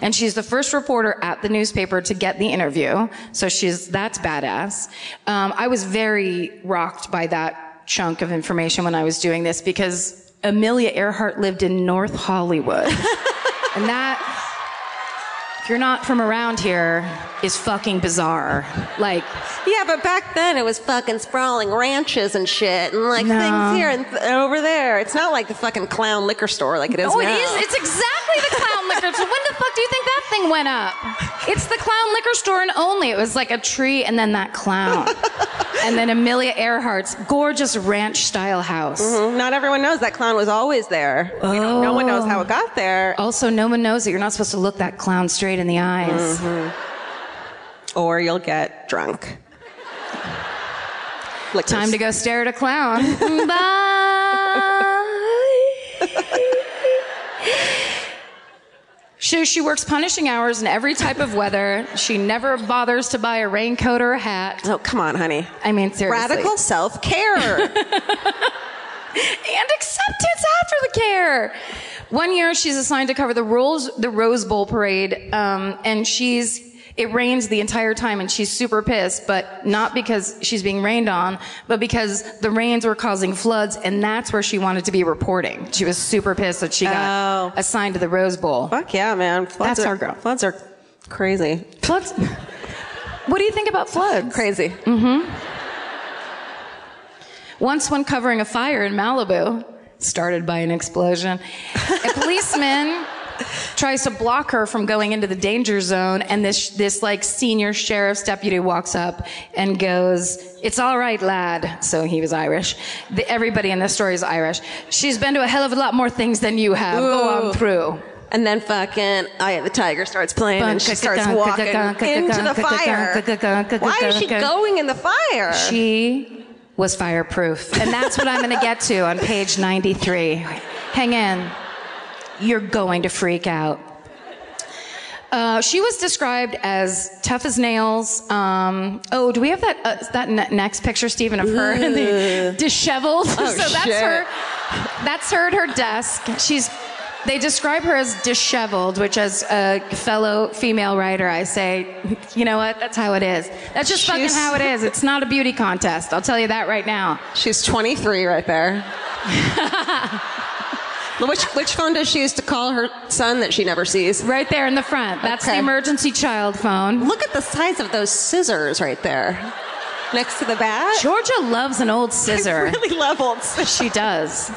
And she's the first reporter at the newspaper to get the interview, so she's that's badass. Um, I was very rocked by that chunk of information when I was doing this because Amelia Earhart lived in North Hollywood, and that you're not from around here, is fucking bizarre. Like, Yeah, but back then it was fucking sprawling ranches and shit, and like No. things here and th- over there. It's not like the fucking clown liquor store like it is oh, now. it is. It's exactly the clown liquor store. When the fuck do you think that thing went up? It's the clown liquor store and only. It was like a tree and then that clown. and then Amelia Earhart's gorgeous ranch style house. Mm-hmm. Not everyone knows that clown was always there. Don't- no one knows how it oh. got there, Also, no one knows that you're not supposed to look that clown straight in the eyes. Mm-hmm. or you'll get drunk. Liquors. Time to go stare at a clown. Bye. So she works punishing hours in every type of weather. She never bothers to buy a raincoat or a hat. Oh, come on, honey. I mean, seriously. Radical self care. and acceptance after the care. One year, she's assigned to cover the Rose, the Rose Bowl parade, um, and she's it rains the entire time, and she's super pissed, but not because she's being rained on, but because the rains were causing floods, and that's where she wanted to be reporting. She was super pissed that she got Oh. assigned to the Rose Bowl. Fuck yeah, man. Floods That's are, our girl. Floods are crazy. Floods. What do you think about floods? Crazy. Once, when covering a fire in Malibu, started by an explosion, a policeman tries to block her from going into the danger zone, and this this like senior sheriff's deputy walks up and goes, "It's all right, lad." So he was Irish. The, everybody in this story is Irish. She's been to a hell of a lot more things than you have. Go on through. And then fucking Eye of the Tiger starts playing and she starts walking into the fire. Why is she going in the fire? She was fireproof. And that's what I'm going to get to on page 93. Hang in. You're going to freak out. Uh, she was described as tough as nails. Um, oh, do we have that uh, that ne- next picture, Stephen, of her in the disheveled? so that's Oh, shit. her. That's her at her desk. She's. They describe her as disheveled, which, as a fellow female writer, I say, you know what? That's how it is. That's just fucking She's- how it is. It's not a beauty contest. I'll tell you that right now. She's 23 right there. which, which phone does she use to call her son that she never sees? Right there in the front. That's the Okay. emergency child phone. Look at the size of those scissors right there next to the bat. Georgia loves an old scissor. Really leveled. She does.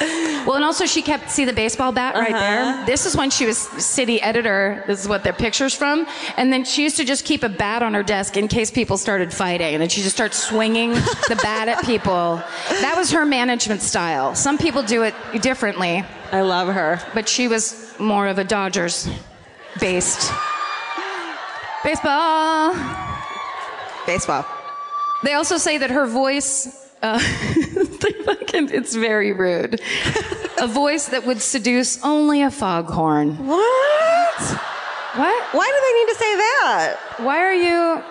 Well, and also she kept see the baseball bat right there. This is when she was city editor. This is what their pictures from. And then she used to just keep a bat on her desk in case people started fighting. And then she just starts swinging the bat at people. That was her management style. Some people do it differently, I love her. but she was more of a Dodgers based baseball. Baseball. They also say that her voice, uh, fucking- it's very rude. A voice that would seduce only a foghorn. What? What? Why do they need to say that? Why are you?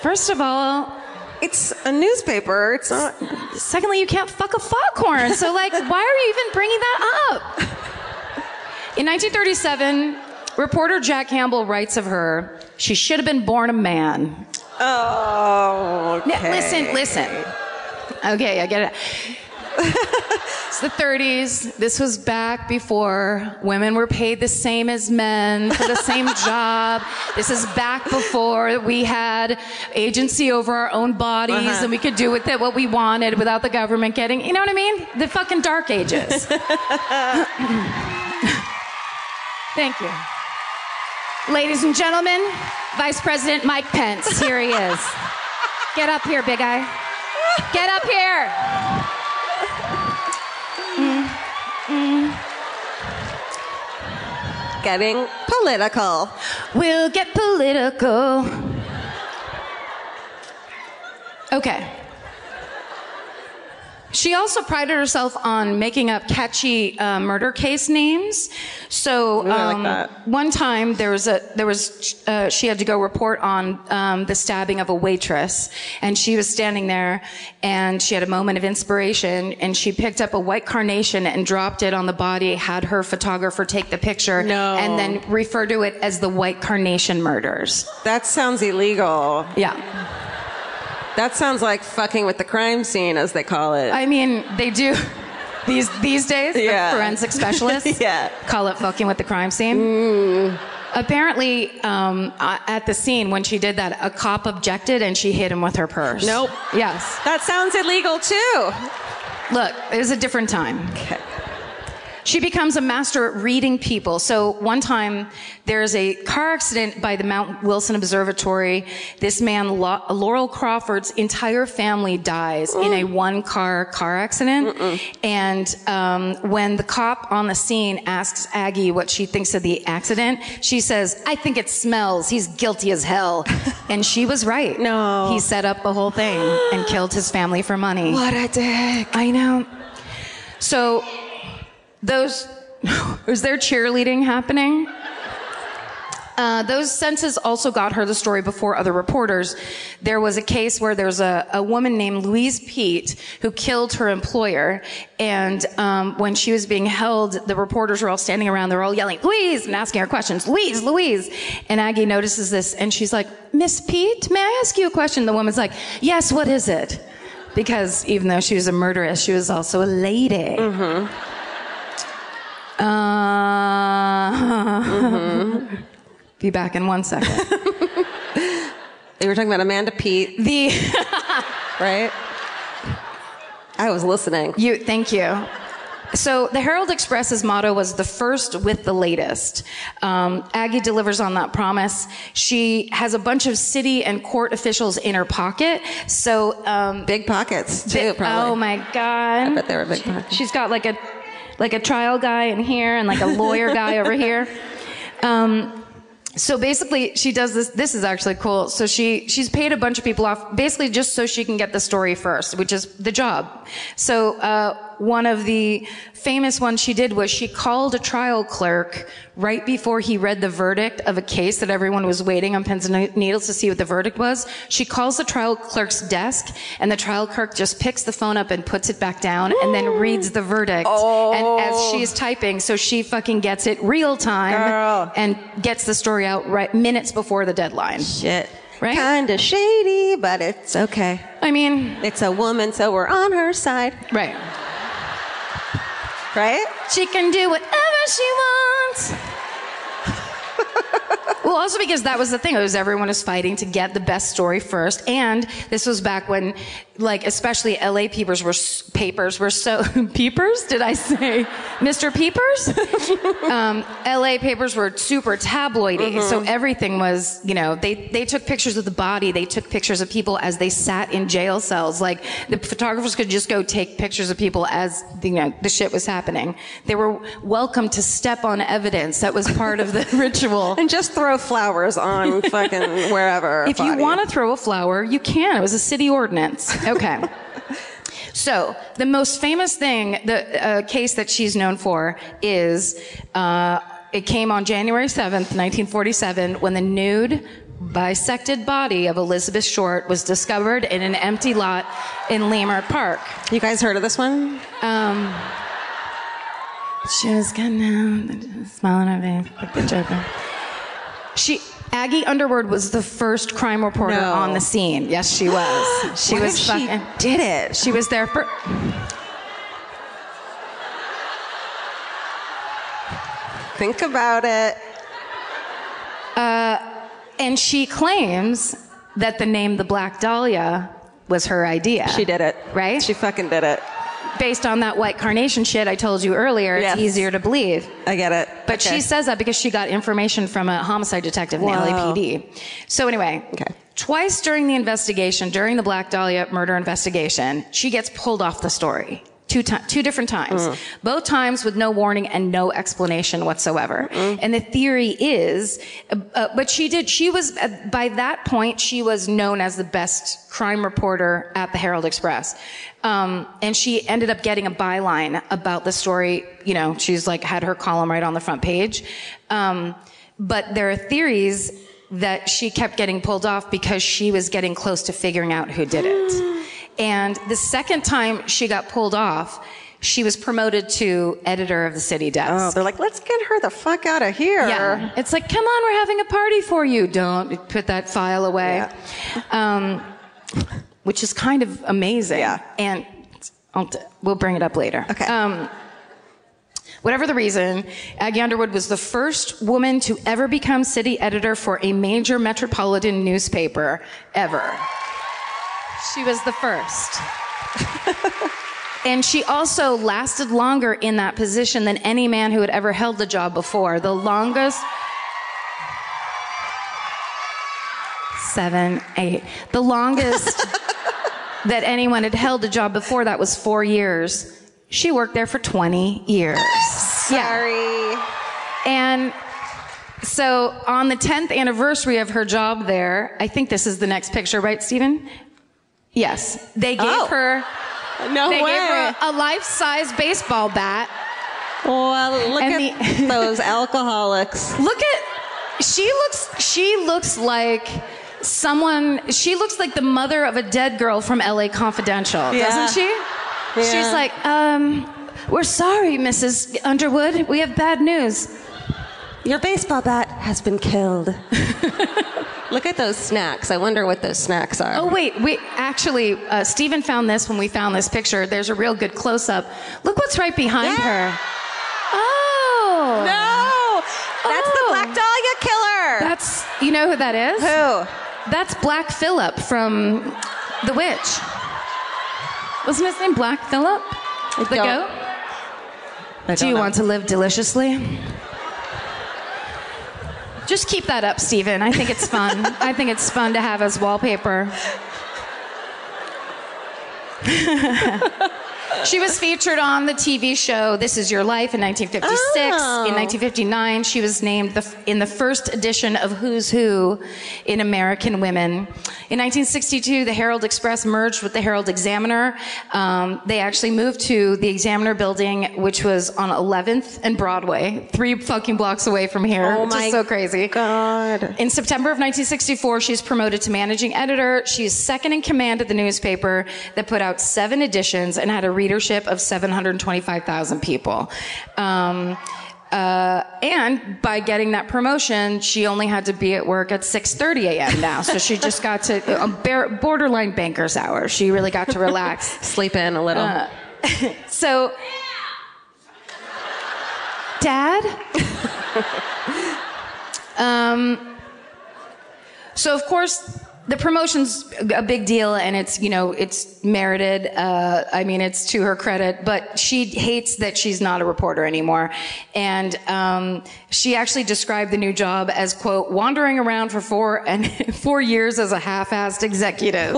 First of all, It's a newspaper. It's not. secondly, you can't fuck a foghorn. So, like, why are you even bringing that up? In 1937, reporter Jack Campbell writes of her, she should have been born a man. Oh, Now, listen, listen. Okay, I get it. It's the 30s. This was back before women were paid the same as men for the same job. This is back before we had agency over our own bodies Uh-huh. and we could do with it what we wanted without the government getting, you know what I mean? The fucking dark ages. Thank you. Ladies and gentlemen, Vice President Mike Pence. Here he is. Get up here, big guy. Get up here. Getting political. We'll get political. Okay. She also prided herself on making up catchy uh, murder case names. So like um, that. one time there was a there was uh, she had to go report on um, the stabbing of a waitress, and she was standing there, and she had a moment of inspiration, and she picked up a white carnation and dropped it on the body, had her photographer take the picture, No. and then refer to it as the white carnation murders. That sounds illegal. Yeah. That sounds like fucking with the crime scene, as they call it. I mean, they do these these days. Yeah. forensic specialists. Yeah. call it fucking with the crime scene. Apparently, um, at the scene when she did that, a cop objected and she hit him with her purse. Nope. Yes. that sounds illegal too. Look, it was a different time. Okay. She becomes a master at reading people. So one time there's a car accident by the Mount Wilson Observatory. This man, Lo- Laurel Crawford's entire family dies in a one car car accident. And um, when the cop on the scene asks Aggie what she thinks of the accident, she says, I think it smells. He's guilty as hell. and she was right. No. He set up the whole thing and killed his family for money. What a dick. I know. So, those, was there cheerleading happening? Uh, those senses also got her the story before other reporters. There was a case where there was a, a woman named Louise Peete who killed her employer. And um, when she was being held, the reporters were all standing around. They're all yelling, Louise, and asking her questions. Louise, Louise. And Aggie notices this and she's like, Miss Peete, may I ask you a question? The woman's like, Yes, what is it? Because even though she was a murderess, she was also a lady. Uh, Be back in one second. You were talking about Amanda Peet, The right? I was listening. you, thank you. So the Herald Express's motto was the first with the latest. Um, Aggie delivers on that promise. She has a bunch of city and court officials in her pocket. So um, Big pockets too, Bi- probably. Oh my god! I bet they were big pockets. She's got like a like a trial guy in here and like a lawyer guy over here. Um, so basically, she does this. This is actually cool. So she she's paid a bunch of people off, basically just so she can get the story first, which is the job. So uh, one of the famous ones she did was she called a trial clerk right before he read the verdict of a case that everyone was waiting on pins and needles to see what the verdict was. She calls the trial clerk's desk, and the trial clerk just picks the phone up and puts it back down, and then reads the verdict. And as oh. she's typing, so she fucking gets it real time Girl. and gets the story out right minutes before the deadline. Shit. Right? Kinda shady, but it's okay. I mean, It's a woman, so we're on her side, right. Right? She can do whatever she wants. Well, also because that was the thing. It was everyone was fighting to get the best story first, and this was back when, like, especially LA papers were papers were so peepers. Did I say, Mr. Peepers? um, LA papers were super tabloidy, so everything was, you know, they they took pictures of the body, they took pictures of people as they sat in jail cells. Like the photographers could just go take pictures of people as you know the shit was happening. They were welcome to step on evidence. That was part of the ritual. And just throw flowers on fucking wherever. If you want to throw a flower, you can. It was a city ordinance. Okay. so the most famous thing, the uh, case that she's known for is uh, it came on January 7th, 1947, when the nude bisected body of Elizabeth Short was discovered in an empty lot in Leimert Park. you guys heard of this one? Um, she was getting out, smiling her face, like the Joker. She, Aggie Underwood was the first crime reporter No. on the scene. Yes, she was. She was if she fucking. did it? She was there for. Think about it. Uh, and she claims that the name the Black Dahlia was her idea. She did it. Right? She fucking did it. Based on that white carnation shit I told you earlier, it's Yes. easier to believe. I get it. But Okay. she says that because she got information from a homicide detective in the Wow. LAPD. So anyway, Okay. twice during the investigation, during the Black Dahlia murder investigation, she gets pulled off the story. Two, ti- two different times. Mm. Both times with no warning and no explanation whatsoever. And the theory is, uh, uh, but she did, she was, uh, by that point, she was known as the best crime reporter at the Herald Express. Um, and she ended up getting a byline about the story. You know, she's like had her column right on the front page. Um, but there are theories that she kept getting pulled off because she was getting close to figuring out who did it. And the second time she got pulled off, she was promoted to editor of the city desk. Oh, desk. they're like, let's get her the fuck out of here. Yeah. It's like, come on, we're having a party for you. Don't put that file away. Um, which is kind of amazing. Yeah. And I'll t- we'll bring it up later. Okay. Um, whatever the reason, Aggie Underwood was the first woman to ever become city editor for a major metropolitan newspaper ever. She was the first. and she also lasted longer in that position than any man who had ever held the job before. The longest. Seven, eight. The longest that anyone had held a job before that was four years. She worked there for 20 years. Sorry. And so on the 10th anniversary of her job there, I think this is the next picture, right, Stephen? Yes. They gave Oh. her No they way. gave her a, a life-size baseball bat. well, look And at the- those alcoholics. Look at she looks she looks like someone she looks like the mother of a dead girl from LA Confidential, Yeah. doesn't she? Yeah. She's like, um, we're sorry, Mrs. Underwood. We have bad news. Your baseball bat has been killed. look at those snacks. I wonder what those snacks are. Oh wait, We, Actually, uh, Stephen found this when we found this picture. There's a real good close-up. Look what's right behind Yeah. her. Oh. No! That's the Oh. Black Dahlia killer! That's you know who that is? Who? That's Black Phillip from The Witch. Wasn't his name Black Phillip? The don't- goat? Do you want to live deliciously? Just keep that up, Stephen. I think it's fun. I think it's fun to have as wallpaper. she was featured on the TV show This Is Your Life in 1956. Oh. In 1959, she was named the, in the first edition of Who's Who in American Women. In 1962, the Herald Express merged with the Herald Examiner. Um, they actually moved to the Examiner building, which was on 11th and Broadway, three fucking blocks away from here, Oh which my is so crazy. God. In September of 1964, she's promoted to managing editor. She's second in command of the newspaper that put out seven editions and had a readership of 725,000 people. Um, uh, and by getting that promotion, she only had to be at work at 6:30 a.m. now, so she just got to borderline banker's hour. She really got to relax. Sleep in a little. Uh, so, Dad. um. So of course, the promotion's a big deal, and it's you know it's merited. Uh, I mean, it's to her credit, but she hates that she's not a reporter anymore, and um, she actually described the new job as quote wandering around for four and four years as a half-assed executive,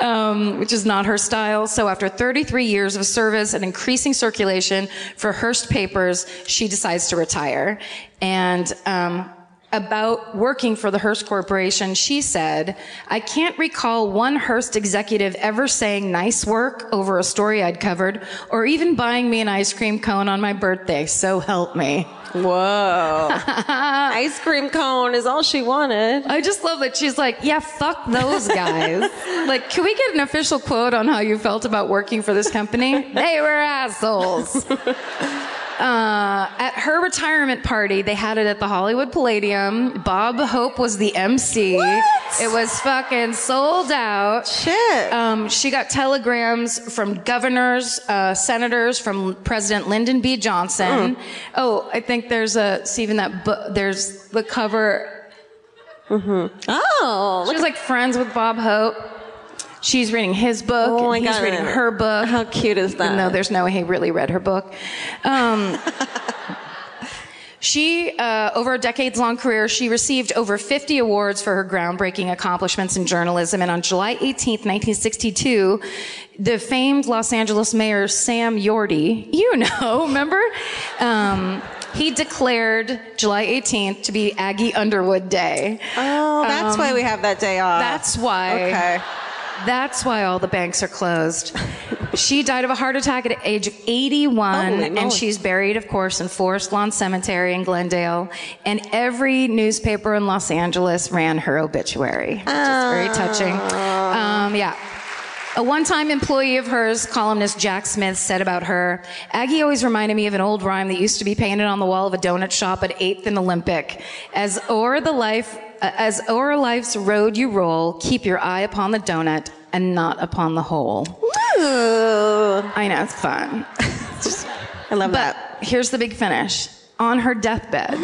um, which is not her style. So after 33 years of service and increasing circulation for Hearst papers, she decides to retire, and. Um, about working for the Hearst Corporation, she said, I can't recall one Hearst executive ever saying nice work over a story I'd covered or even buying me an ice cream cone on my birthday. So help me. Whoa. Ice cream cone is all she wanted. I just love that she's like, yeah, fuck those guys. like, can we get an official quote on how you felt about working for this company? they were assholes. Uh, at her retirement party, they had it at the Hollywood Palladium. Bob Hope was the MC. What? It was fucking sold out. Shit. Um, she got telegrams from governors, uh, senators, from President Lyndon B. Johnson. Oh, I think there's a, see, even that, bu- there's the cover. Mm-hmm. Oh, She was like friends with Bob Hope. She's reading his book. Oh my and he's God. reading her book. How cute is that? Though there's no way he really read her book. Um, she, uh, over a decades long career, she received over 50 awards for her groundbreaking accomplishments in journalism. And on July 18th, 1962, the famed Los Angeles mayor Sam Yorty, you know, remember? Um, he declared July 18th to be Aggie Underwood Day. Oh, that's why we have that day off. Um, That's why. Okay. That's why all the banks are closed. she died of a heart attack at age 81, Holy moly. and she's buried, of course, in Forest Lawn Cemetery in Glendale. And every newspaper in Los Angeles ran her obituary, which is very touching. Um, yeah. A one-time employee of hers, columnist Jack Smith, said about her, Aggie always reminded me of an old rhyme that used to be painted on the wall of a donut shop at 8th and Olympic. As o'er the life, as o'er life's road you roll, keep your eye upon the donut and not upon the hole. Ooh. I know, it's fun. I love that. But that. here's the big finish. On her deathbed,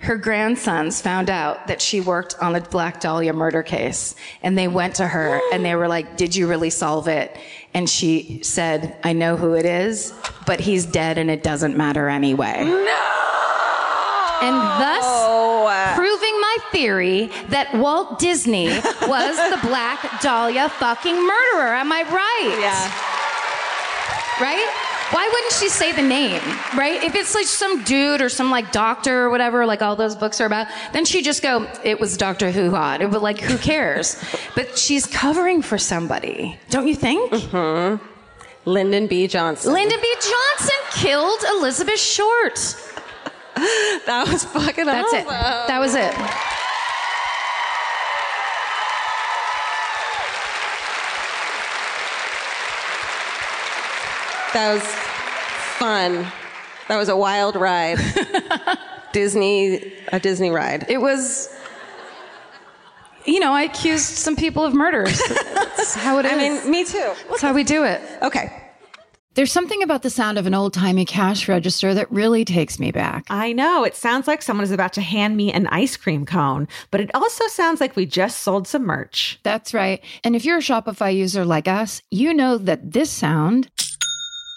her grandsons found out that she worked on the Black Dahlia murder case. And they went to her and they were like, Did you really solve it? And she said, I know who it is, but he's dead and it doesn't matter anyway. No! And thus, Oh, uh, proving my theory that Walt Disney was the Black Dahlia fucking murderer. Am I right? yeah. right? Why wouldn't she say the name, right? If it's like some dude or some like doctor or whatever, like all those books are about, then she just go, it was Doctor Who hot. It would like, who cares? But she's covering for somebody, don't you think? Hmm. Lyndon B. Johnson. Lyndon B. Johnson killed Elizabeth Short. that was fucking That's awesome. it. That was it. That was fun. That was a wild ride. Disney, a Disney ride. It was, you know, I accused some people of murders. That's how it is. I mean, me too. That's how we do it. Okay. There's something about the sound of an old timey cash register that really takes me back. I know. It sounds like someone is about to hand me an ice cream cone, but it also sounds like we just sold some merch. That's right. And if you're a Shopify user like us, you know that this sound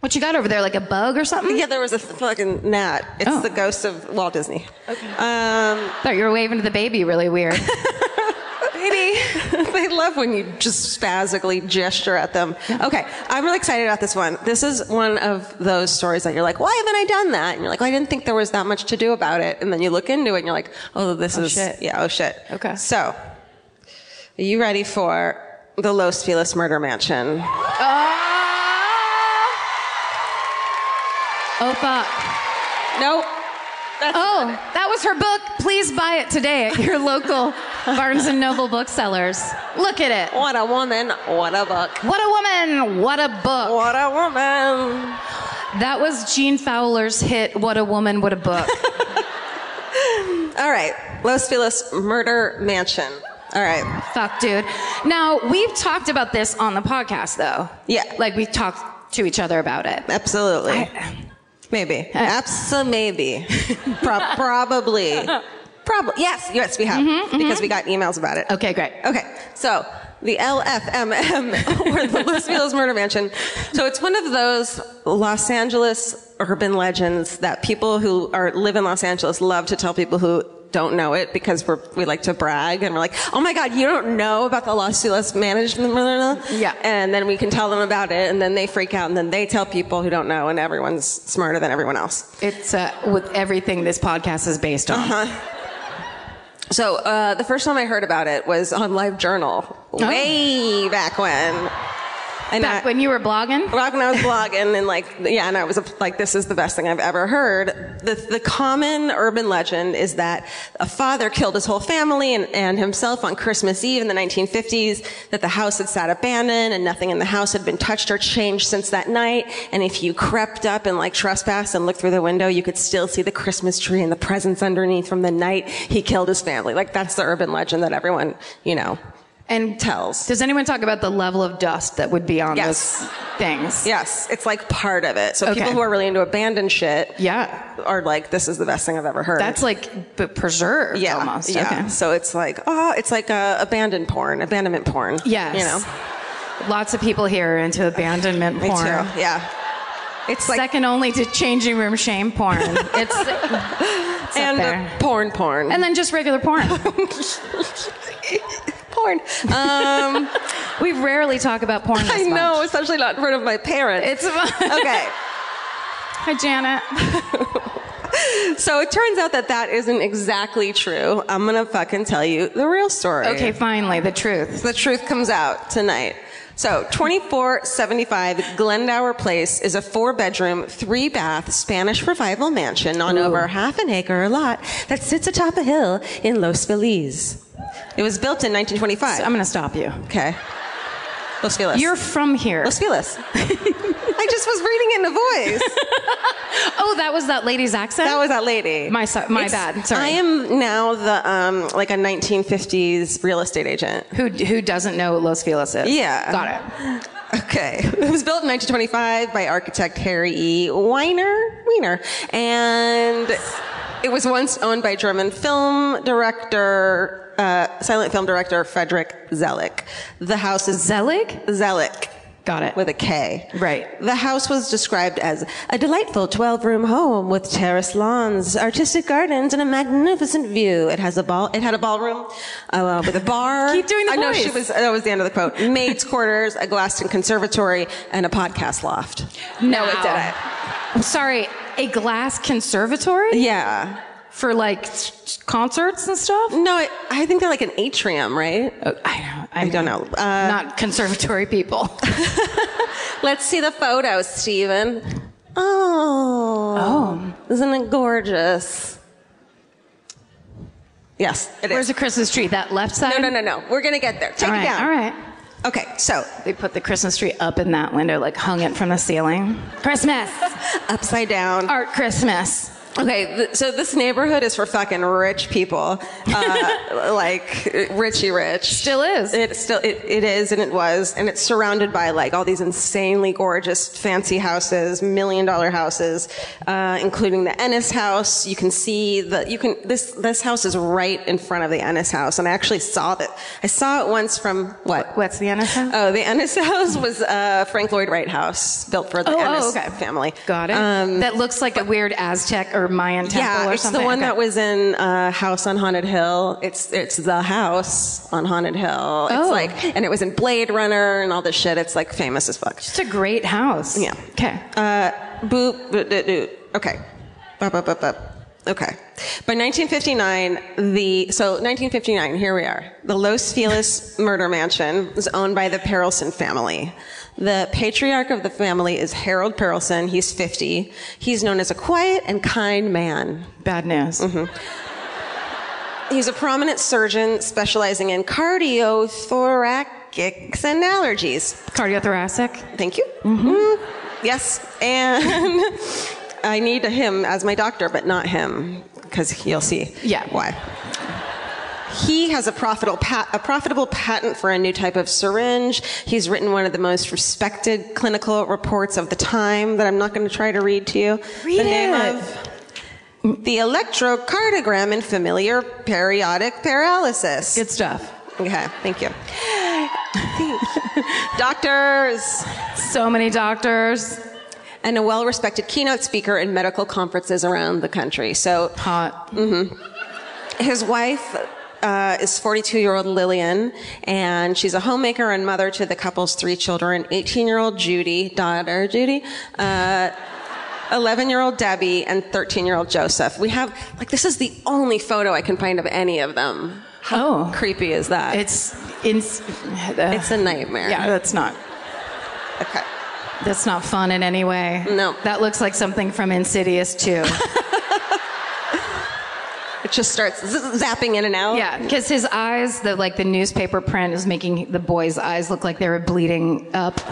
What you got over there? Like a bug or something? Yeah, there was a fucking gnat. It's Oh. the ghost of Walt Disney. Okay. Um, Thought you were waving to the baby really weird. baby. they love when you just spasically gesture at them. Okay, I'm really excited about this one. This is one of those stories that you're like, why haven't I done that? And you're like, well, I didn't think there was that much to do about it. And then you look into it and you're like, oh, this is shit. yeah, oh shit. Okay. So, are you ready for the Los Feliz murder mansion? oh, Oh, fuck. Nope. That's Oh, that was her book. Please buy it today at your local Barnes and Noble booksellers. Look at it. what a woman, what a book. What a woman. What a book. What a woman. That was Gene Fowler's hit, What a Woman, What a Book. All right, Los Feliz murder mansion. All right. Fuck, dude. Now, we've talked about this on the podcast, though. Yeah. Like, we've talked to each other about it. Absolutely. Maybe. Absolutely. Maybe. Pro- probably. Probably. Yes. Yes, we have. Mm-hmm, because we mm-hmm. got emails about it. Okay, great. Okay. So the LFMM, or the Los Feliz Murder Mansion. So it's one of those Los Angeles urban legends that people who are live in Los Angeles love to tell people who don't know it because we're, we like to brag and we're like, oh my God, you don't know about the Los Feliz management? Yeah. And then we can tell them about it and then they freak out and then they tell people who don't know and everyone's smarter than everyone else. It's uh, with everything this podcast is based on. Uh-huh. So uh, the first time I heard about it was on Live Journal, way back when. And Back I- when you were blogging? back when I was blogging and like yeah, and I was like, this is the best thing I've ever heard. The the common urban legend is that a father killed his whole family and, and himself on Christmas Eve in the 1950s. That the house had sat abandoned and nothing in the house had been touched or changed since that night. And if you crept up and like trespassed and looked through the window, you could still see the Christmas tree and the presents underneath from the night he killed his family. Like that's the urban legend that everyone you know And tells. Does anyone talk about the level of dust that would be on Yes. those things? Yes, it's like part of it. So Okay. people who are really into abandoned shit, Yeah. are like, this is the best thing I've ever heard. That's like b- preserved yeah, almost. yeah. Okay. So it's like, oh, it's like uh, abandoned porn, abandonment porn. Yes. you know, Lots of people here are into abandonment me porn. too. Yeah, it's like Second only to changing room shame porn. It's, it's up and there. porn, porn, and then just regular porn. porn. Um, we rarely talk about porn. This I know, especially not in front of my parents. It's okay. Hi, Janet. So it turns out that that isn't exactly true. I'm gonna fucking tell you the real story. Okay, finally, the truth. The truth comes out tonight. So, 2475 Glendower Place is a four bedroom, three bath Spanish revival mansion on over half an acre lot that sits atop a hill in Los Feliz. It was built in 1925. I'm going to stop you. okay. Los Feliz. You're from here. Los Feliz. I just was reading it in a voice. Oh, that was that lady's accent? That was that lady. My so- my It's- bad. Sorry. I am now the um, like a 1950s real estate agent. who who doesn't know what Los Feliz is? Yeah. Got it. Okay. It was built in 1925 by architect Harry E. Weiner. Weiner. And it was once owned by German film director, uh, silent film director Frederick Zellick. The house is Zelig? Zellick. Got it. With a K. Right. The house was described as a delightful 12 room home with terrace lawns, artistic gardens, and a magnificent view. It has a ball, it had a ballroom, uh, with a bar. Keep doing the I know she was, that was the end of the quote. Maid's quarters, a glassed conservatory, and a podcast loft. No, it didn't. I'm sorry. A glass conservatory Yeah. For like concerts and stuff? No, it, I think they're like an atrium, right? Oh, I, I don't know. Uh, Not conservatory people. let's see the photo, Stephen. Oh. Oh. Isn't it gorgeous? Yes, it is. Where's the Christmas tree? That left side? No, no, no, no. We're gonna get there. Take All it right, down. all right. Okay, so They put the Christmas tree up in that window, like hung it from the ceiling. Christmas. upside down. Art Christmas. Okay, th- so this neighborhood is for fucking rich people, uh, like Richie Rich. Still is. It still it, it is, and it was, and it's surrounded by like all these insanely gorgeous, fancy houses, million dollar houses, uh, including the Ennis house. You can see the you can this this house is right in front of the Ennis house, and I actually saw that. I saw it once from what? What's the Ennis house? Oh, the Ennis house was uh, Frank Lloyd Wright house, built for the Oh, oh, Ennis okay. family. Got it. that looks like a weird Aztec or Mayan temple Yeah, or it's something. the one Okay. that was in uh, House on Haunted Hill. It's it's the house on Haunted Hill. It's Oh. like, and it was in Blade Runner and all this shit. It's like famous as fuck. It's a great house. Yeah. Okay. Uh, boop, boop, boop, boop. Okay. Bup, bup, bup, bup. Okay. By 1959, the so 1959. Here we are. The Los Feliz murder mansion was owned by the Perelson family. The patriarch of the family is Harold Perelson. He's 50. He's known as a quiet and kind man. Bad news. Mm-hmm. He's a prominent surgeon specializing in cardiothoracics and allergies. Cardiothoracic. Thank you. Mm, Yes, and I need him as my doctor, but not him, because you'll see. Yeah. Why? He has a profitable, pat- a profitable patent for a new type of syringe. He's written one of the most respected clinical reports of the time that I'm not going to try to read to you. Read the name it. of the electrocardiogram in familial periodic paralysis. Good stuff. Okay, thank you. Doctors So many doctors. and a well-respected keynote speaker in medical conferences around the country. So Hot. Mm-hmm. his wife uh, is 42-year-old Lillian, and she's a homemaker and mother to the couple's three children: 18-year-old Judy, daughter Judy. Uh, 11 year old Debbie and 13 year old Joseph. We have, like, this is the only photo I can find of any of them. How Oh. creepy is that? It's ins- uh, it's a nightmare. yeah. That's not. Okay. That's not fun in any way. No. That looks like something from Insidious too. Just starts z- zapping in and out. yeah, because his eyes, the like the newspaper print is making the boy's eyes look like they were bleeding up.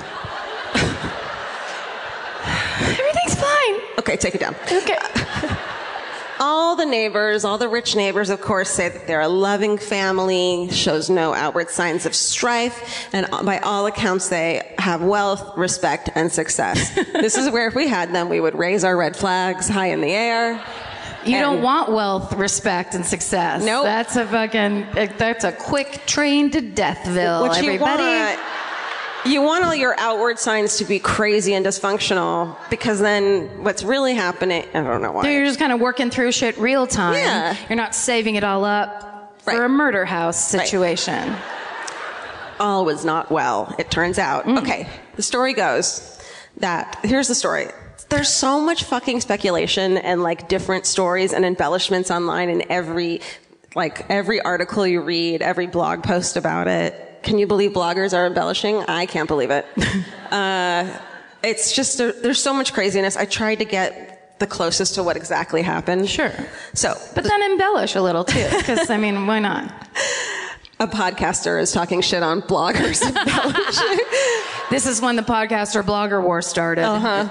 Everything's fine. Okay, take it down. Okay. All the neighbors, all the rich neighbors, of course, say that they're a loving family, shows no outward signs of strife, and by all accounts, they have wealth, respect, and success. this is where if we had them, we would raise our red flags high in the air. You don't want wealth, respect, and success. Nope. That's a fucking. That's a quick train to Deathville. What you everybody. want, you want all your outward signs to be crazy and dysfunctional, because then what's really happening, I don't know why. So you're just kind of working through shit real time. Yeah. You're not saving it all up Right. for a murder house situation. all was not well, it turns out. Mm. Okay, the story goes that here's the story. There's so much fucking speculation and like different stories and embellishments online in every like every article you read, every blog post about it. Can you believe bloggers are embellishing? I can't believe it. uh, it's just there, there's so much craziness. I tried to get the closest to what exactly happened. Sure. So, But then embellish a little too, because I mean, why not? a podcaster is talking shit on bloggers. This is when the podcaster blogger war started. Uh-huh.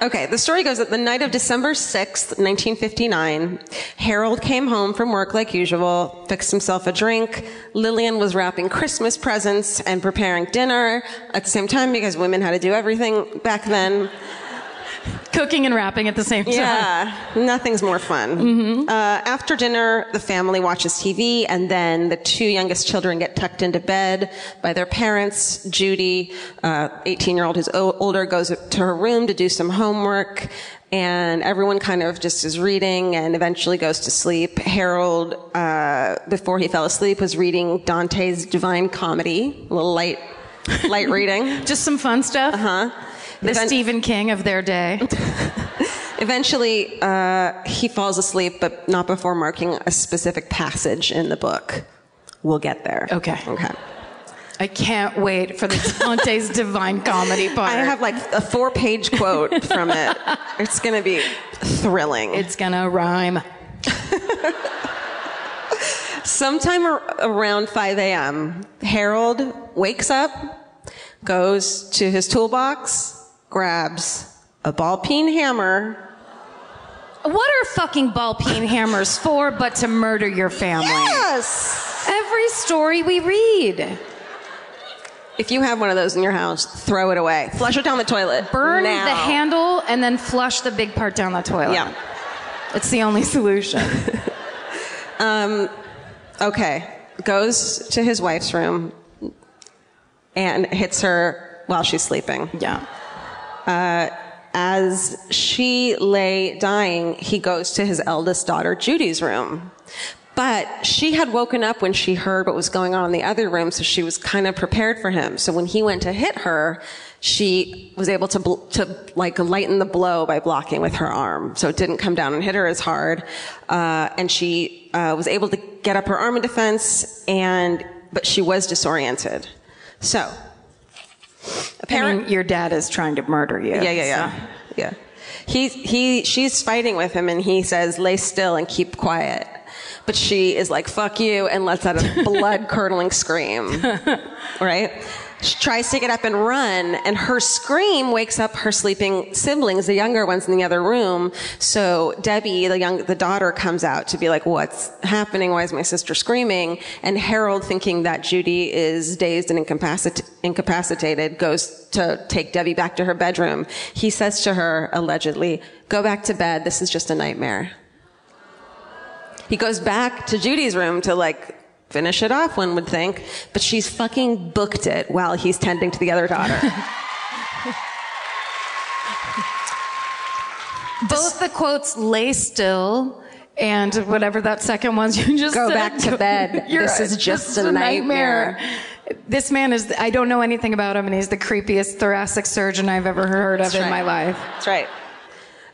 Okay, the story goes that the night of December 6th, 1959, Harold came home from work like usual, fixed himself a drink. Lillian was wrapping Christmas presents and preparing dinner at the same time because women had to do everything back then. Cooking and rapping at the same time. Yeah, nothing's more fun. Uh, after dinner, the family watches TV, and then the two youngest children get tucked into bed by their parents. Judy, 18 year old who's o- older, goes to her room to do some homework, and everyone kind of just is reading and eventually goes to sleep. Harold, uh, before he fell asleep, was reading Dante's Divine Comedy, a little light, light reading. Just some fun stuff. Uh Huh? The Even- Stephen King of their day. Eventually, uh, he falls asleep, but not before marking a specific passage in the book. We'll get there. Okay. Okay. I can't wait for the Dante's Divine Comedy part. I have like a four page quote from it. It's going to be thrilling. It's gonna rhyme. Sometime ar- around 5 a.m., Harold wakes up, goes to his toolbox, grabs a ball peen hammer, what are fucking ball peen hammers for but to murder your family? Yes. Every story we read. If you have one of those in your house, throw it away. Flush it down the toilet. Burn now. the handle and then flush the big part down the toilet. Yeah. It's the only solution. um, Okay. Goes to his wife's room and hits her while she's sleeping. yeah. As she lay dying, he goes to his eldest daughter, Judy's room. But she had woken up when she heard what was going on in the other room, so she was kind of prepared for him. So when he went to hit her, she was able to, bl- to like lighten the blow by blocking with her arm. So it didn't come down and hit her as hard. Uh, and she uh, was able to get up her arm in defense, and but she was disoriented. So I apparently. mean, your dad is trying to murder you. Yeah, yeah, yeah. Yeah. He, he, she's fighting with him and he says, lay still and keep quiet. But she is like, fuck you, and lets out a blood curdling scream. right? She tries to get up and run, and her scream wakes up her sleeping siblings, the younger ones in the other room. So Debbie, the young, the daughter, comes out to be like, "What's happening? Why is my sister screaming?" And Harold, thinking that Judy is dazed and incapacit- incapacitated, goes to take Debbie back to her bedroom. He says to her, allegedly, "Go back to bed. This is just a nightmare." He goes back to Judy's room to like finish it off, one would think, but she's fucking booked it while he's tending to the other daughter. Both the quotes lay still and whatever that second one's you just Go said. back to bed. This is just a nightmare. This man is, I don't know anything about him, and he's the creepiest thoracic surgeon I've ever heard of That's in right. my life. That's right.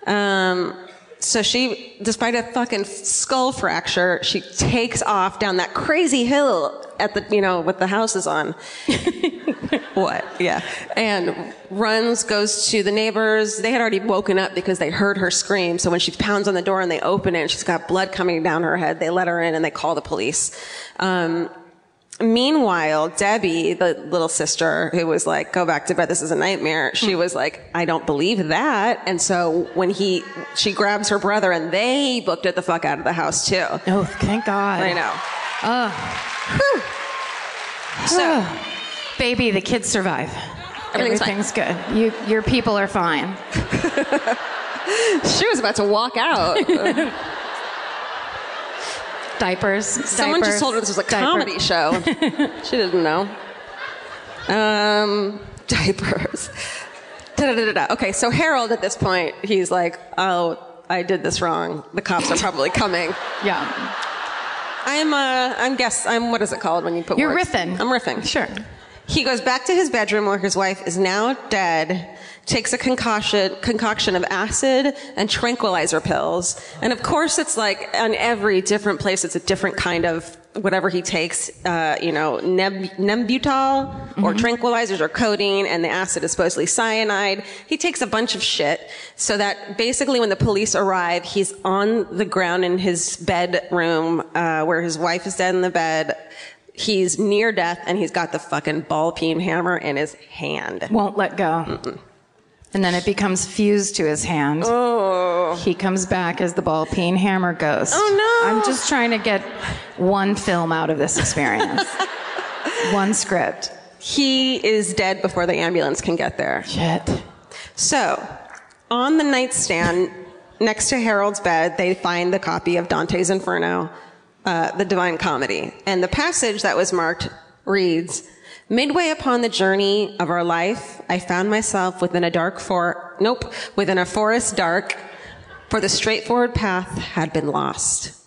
Um, so she, despite a fucking skull fracture, she takes off down that crazy hill at the, you know, with the houses on. what? Yeah. And runs, goes to the neighbors. They had already woken up because they heard her scream. So when she pounds on the door and they open it and she's got blood coming down her head, they let her in and they call the police. Um, Meanwhile, Debbie, the little sister who was like, go back to bed, this is a nightmare, she hmm. was like, I don't believe that. And so when he, she grabs her brother and they booked it the fuck out of the house too. Oh, thank God. I know. Oh. So, Baby, the kids survive. Everything's. Everything's good. You, your people are fine. she was about to walk out. Diapers. Someone diapers, just told her this was a comedy show. she didn't know. Um, diapers. Da-da-da-da-da. Okay, so Harold at this point, he's like, oh, I did this wrong. The cops are probably coming. Yeah. I'm, uh, I'm guess, I'm, what is it called when you put You're words? riffing. I'm riffing. Sure. He goes back to his bedroom where his wife is now dead, takes a concoction, concoction of acid and tranquilizer pills. And of course, it's like on every different place, it's a different kind of whatever he takes, uh, you know, neb- Nembutal or tranquilizers or codeine, and the acid is supposedly cyanide. He takes a bunch of shit so that basically when the police arrive, he's on the ground in his bedroom, uh, where his wife is dead in the bed. He's near death and he's got the fucking ball peen hammer in his hand. Won't let go. And then it becomes fused to his hand. Oh. He comes back as the ball peen hammer ghost. Oh, no. I'm just trying to get one film out of this experience. one script. He is dead before the ambulance can get there. Shit. So, on the nightstand next to Harold's bed, they find the copy of Dante's Inferno, uh, the Divine Comedy. And the passage that was marked reads, Midway upon the journey of our life, I found myself within a dark for, nope, within a forest dark, for the straightforward path had been lost.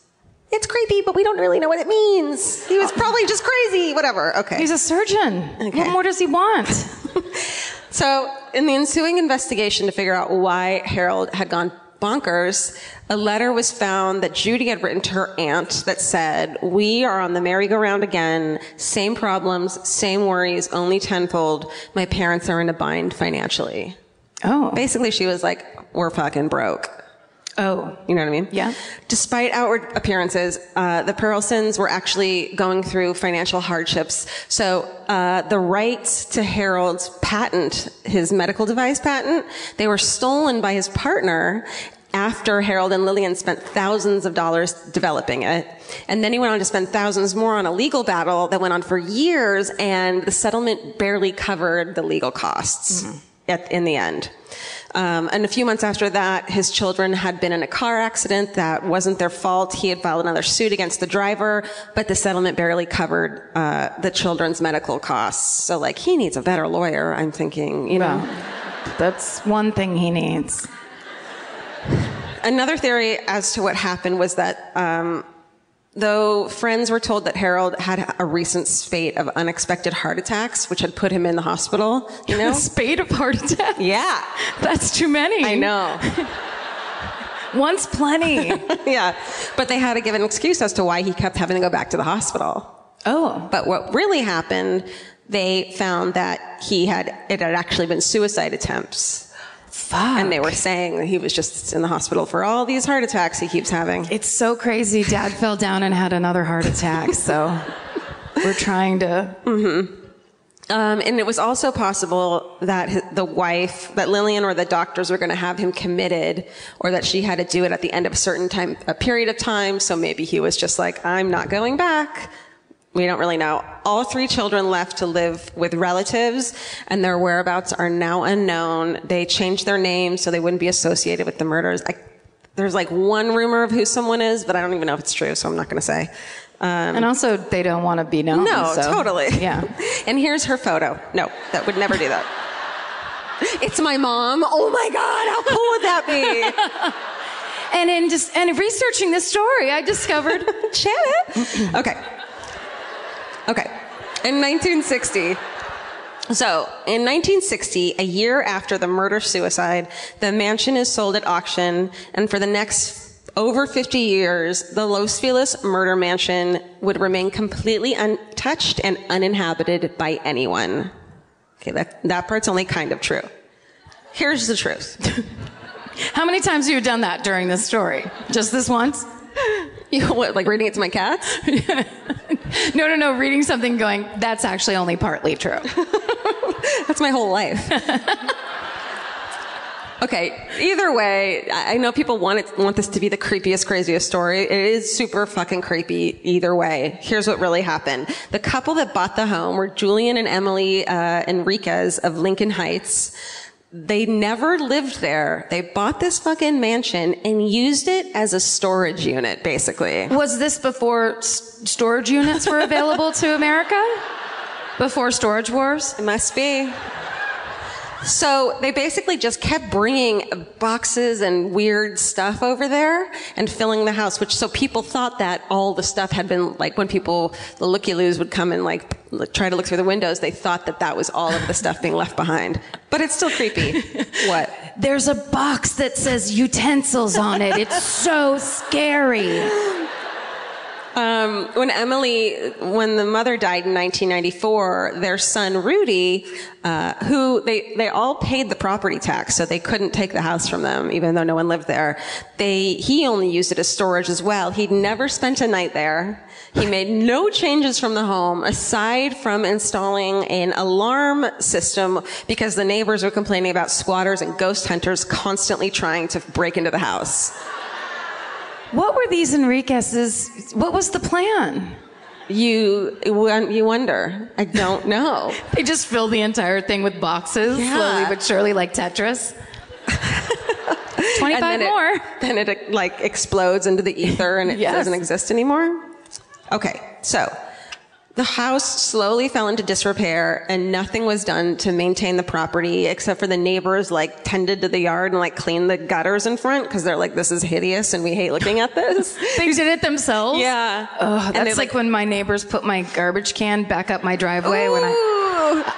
It's creepy, but we don't really know what it means. He was oh. probably just crazy. Whatever. Okay. He's a surgeon. Okay. What more does he want? So, in the ensuing investigation to figure out why Harold had gone bonkers, a letter was found that Judy had written to her aunt that said, We are on the merry-go-round again. Same problems, same worries, only tenfold. My parents are in a bind financially. Oh. Basically, she was like, We're fucking broke. Oh. You know what I mean? Yeah. Despite outward appearances, uh, the Perelsons were actually going through financial hardships. So uh, the rights to Harold's patent, his medical device patent, they were stolen by his partner, after Harold and Lillian spent thousands of dollars developing it. And then he went on to spend thousands more on a legal battle that went on for years, and the settlement barely covered the legal costs at, in the end. Um, and a few months after that, his children had been in a car accident that wasn't their fault. He had filed another suit against the driver, but the settlement barely covered uh, the children's medical costs. So, like, he needs a better lawyer. I'm thinking, you know. Well, that's one thing he needs. Another theory as to what happened was that um, though friends were told that Harold had a recent spate of unexpected heart attacks, which had put him in the hospital, you know? Spate of heart attack. yeah, That's too many. I know. Once plenty. yeah, but they had to give an excuse as to why he kept having to go back to the hospital. oh. But what really happened, they found that he had, it had actually been suicide attempts. Fuck. And they were saying that he was just in the hospital for all these heart attacks he keeps having. It's so crazy. Dad fell down and had another heart attack. So we're trying to. Um, and it was also possible that the wife, that Lillian or the doctors were going to have him committed, or that she had to do it at the end of a certain time, a period of time. So maybe he was just like, "I'm not going back." We don't really know. All three children left to live with relatives, and their whereabouts are now unknown. They changed their names so they wouldn't be associated with the murders. I, there's like one rumor of who someone is, but I don't even know if it's true, so I'm not going to say. Um, And also, they don't want to be known. no, so- totally. Yeah. And here's her photo. No, that would never do that. It's my mom. Oh my God, how cool would that be? And in just and researching this story, I discovered Shannon. Okay. Okay. In 1960, so in 1960, a year after the murder suicide, the mansion is sold at auction, and for the next over 50 years, the Los Feliz murder mansion would remain completely untouched and uninhabited by anyone. Okay, that, that part's only kind of true. Here's the truth. How many times have you done that during this story? Just this once? You what, like reading it to my cats? No, no, no. Reading something going, that's actually only partly true. That's my whole life. okay, either way, I I know people want it, want this to be the creepiest, craziest story. It is super fucking creepy either way. Here's what really happened. The couple that bought the home were Julian and Emily uh, Enriquez of Lincoln Heights. They never lived there. They bought this fucking mansion and used it as a storage unit, basically. Was this before s- storage units were available to America? Before storage wars? It must be. So they basically just kept bringing boxes and weird stuff over there and filling the house, which so people thought that all the stuff had been like when people, the looky-loos would come and like try to look through the windows, they thought that that was all of the stuff being left behind. But it's still creepy. what? There's a box that says utensils on it. It's so scary. Um, when Emily, when the mother died in 1994, their son Rudy, uh, who they they all paid the property tax, so they couldn't take the house from them, even though no one lived there. They he only used it as storage as well. He'd never spent a night there. He made no changes from the home aside from installing an alarm system because the neighbors were complaining about squatters and ghost hunters constantly trying to break into the house. What were these Enriquez's? What was the plan? You you wonder. I don't know. They just fill the entire thing with boxes, Yeah. slowly but surely, like Tetris. 25 then more. It, then it like explodes into the ether and it Yes. doesn't exist anymore. Okay, so the house slowly fell into disrepair and nothing was done to maintain the property except for the neighbors like tended to the yard and like cleaned the gutters in front because they're like this is hideous and we hate looking at this. They did it themselves? yeah. Oh, And that's they, like, when my neighbors put my garbage can back up my driveway when I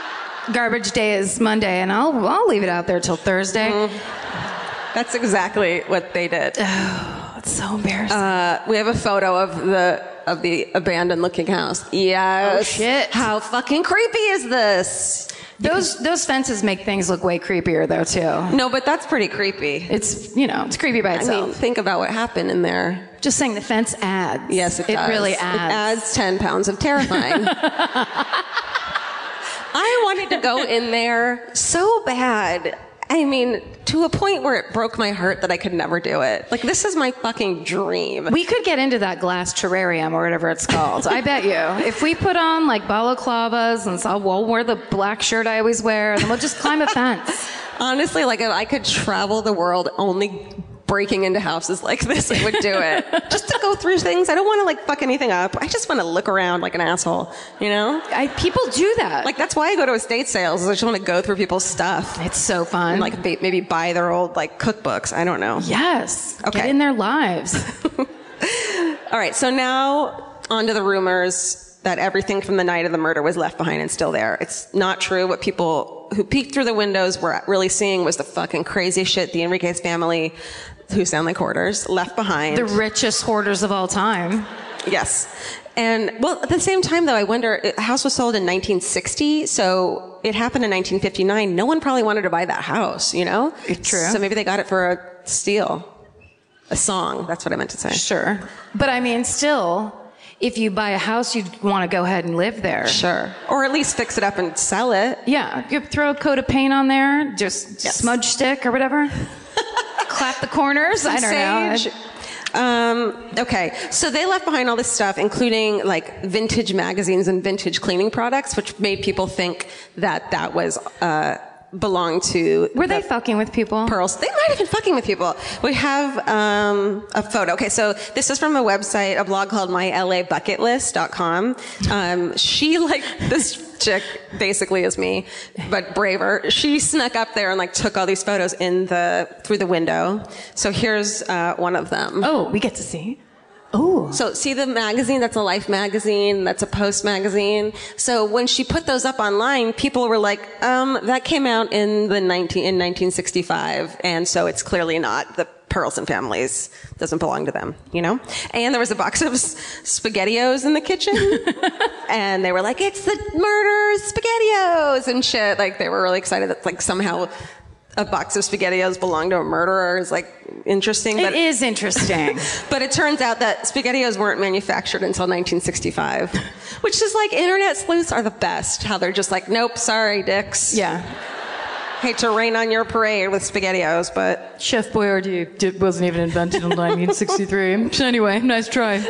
garbage day is Monday and I'll I'll leave it out there till Thursday. Mm-hmm. That's exactly what they did. Oh, it's so embarrassing. Uh, we have a photo of the of the abandoned looking house. Yes. Oh, shit. How fucking creepy is this? those those fences make things look way creepier though too. No, but that's pretty creepy. It's you know, it's creepy by I itself. mean, think about what happened in there. Just saying the fence adds. Yes, it, it does. really It adds. adds 10 pounds of terrifying. I wanted to go in there so bad. I mean, to a point where it broke my heart that I could never do it. Like, this is my fucking dream. We could get into that glass terrarium or whatever it's called. I bet you. If we put on like balaclavas and so we'll wear the black shirt I always wear, then we'll just climb a fence. Honestly, like, if I could travel the world only breaking into houses like this, I would do it. just to go through things. I don't want to like fuck anything up. I just want to look around like an asshole, you know? I, people do that. Like, that's why I go to estate sales, is I just want to go through people's stuff. it's so fun. And like, maybe buy their old like cookbooks. I don't know. yes. Okay. Get in their lives. All right, so now onto the rumors that everything from the night of the murder was left behind and still there. It's not true. What people who peeked through the windows were really seeing was the fucking crazy shit the Enriquez family, who sound like hoarders, left behind. the richest hoarders of all time. yes. And well, at the same time though, I wonder, a house was sold in 1960, so it happened in 1959. No one probably wanted to buy that house, you know? It's True. So maybe they got it for a steal. A song. That's what I meant to say. Sure. But I mean, still, if you buy a house, you'd want to go ahead and live there. Sure. Or at least fix it up and sell it. Yeah. You throw a coat of paint on there, just Yes. smudge stick or whatever. Clap the corners. I don't know. Um, okay, so they left behind all this stuff, including like vintage magazines and vintage cleaning products, which made people think that that was uh, belonged to. Were they fucking with people? pearls? They might have been fucking with people. We have um, a photo. Okay, so this is from a website, a blog called MyLABucketlist.com. Um, she like this chick basically is me, but braver. She snuck up there and like took all these photos in the through the window. So here's uh, one of them. Oh, we get to see. Oh. So see the magazine, that's a Life magazine, that's a Post magazine. So when she put those up online, people were like, um, that came out in the 19, in 1965. And so it's clearly not the Perlson families. Doesn't belong to them, you know? And there was a box of s- SpaghettiOs in the kitchen. and they were like, it's the murder SpaghettiOs and shit. Like they were really excited that like somehow a box of SpaghettiOs belonged to a murderer is like interesting. But It is interesting. But it turns out that SpaghettiOs weren't manufactured until 1965, which is like internet sleuths are the best. How they're just like, nope, sorry, dicks. yeah. Hate to rain on your parade with SpaghettiOs, but Chef Boyardee did, wasn't even invented until 1963. Anyway, nice try.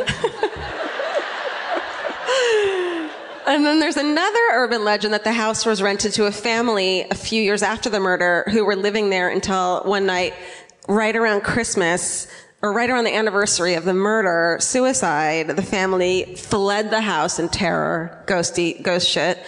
And then there's another urban legend that the house was rented to a family a few years after the murder who were living there until one night, right around Christmas, or right around the anniversary of the murder, suicide, the family fled the house in terror, ghosty, ghost shit,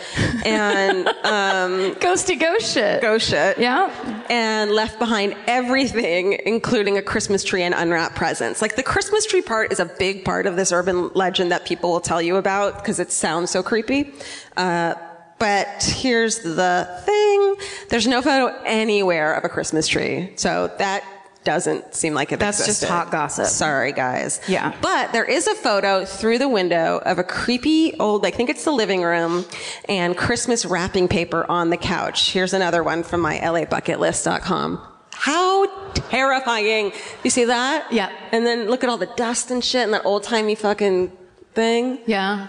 and, um, Ghosty ghost shit. ghost shit. Yeah. and left behind everything, including a Christmas tree and unwrapped presents. Like the Christmas tree part is a big part of this urban legend that people will tell you about because it sounds so creepy. Uh, but here's the thing: there's no photo anywhere of a Christmas tree, so that doesn't seem like it That's just hot gossip. Sorry, guys. Yeah. But there is a photo through the window of a creepy old, I think it's the living room, and Christmas wrapping paper on the couch. Here's another one from my LABucketlist.com. How terrifying. You see that? Yeah. And then look at all the dust and shit and that old timey fucking thing. Yeah.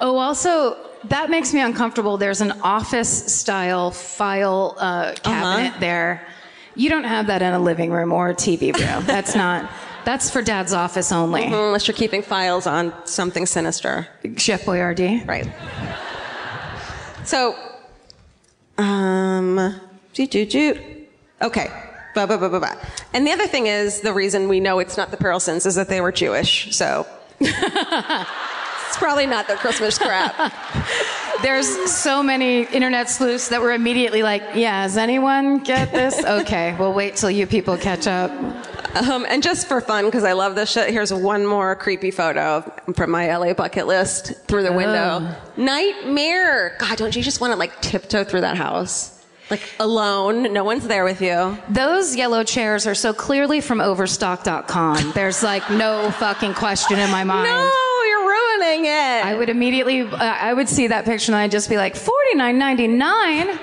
Oh, also, that makes me uncomfortable. There's an office style file uh, cabinet there. You don't have that in a living room or a TV room. That's not. That's for Dad's office only. Unless you're keeping files on something sinister. Chef Boyardee. Right. So, um, do do do. Okay. And the other thing is, the reason we know it's not the Perlsons is that they were Jewish. So, it's probably not the Christmas crap. There's so many internet sleuths that were immediately like, "Yeah, does anyone get this?" Okay, we'll wait till you people catch up. Um, and just for fun, because I love this shit, here's one more creepy photo from my LA bucket list through the window. Nightmare. God, don't you just want to like tiptoe through that house? Like alone, no one's there with you. Those yellow chairs are so clearly from Overstock.com. There's like no fucking question in my mind. No, it. I would immediately, uh, I would see that picture and I'd just be like, forty nine ninety nine.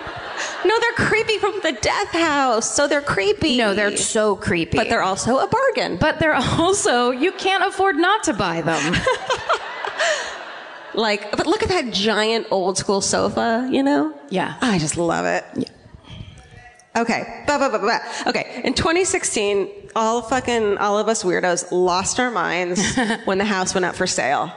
No, they're creepy from the death house, so they're creepy. No, they're so creepy. But they're also a bargain. but they're also you can't afford not to buy them. like, but look at that giant old school sofa, you know? Yeah. I just love it. Yeah. Okay. Blah, blah, blah. Okay. In 2016, all fucking, all of us weirdos lost our minds when the house went up for sale.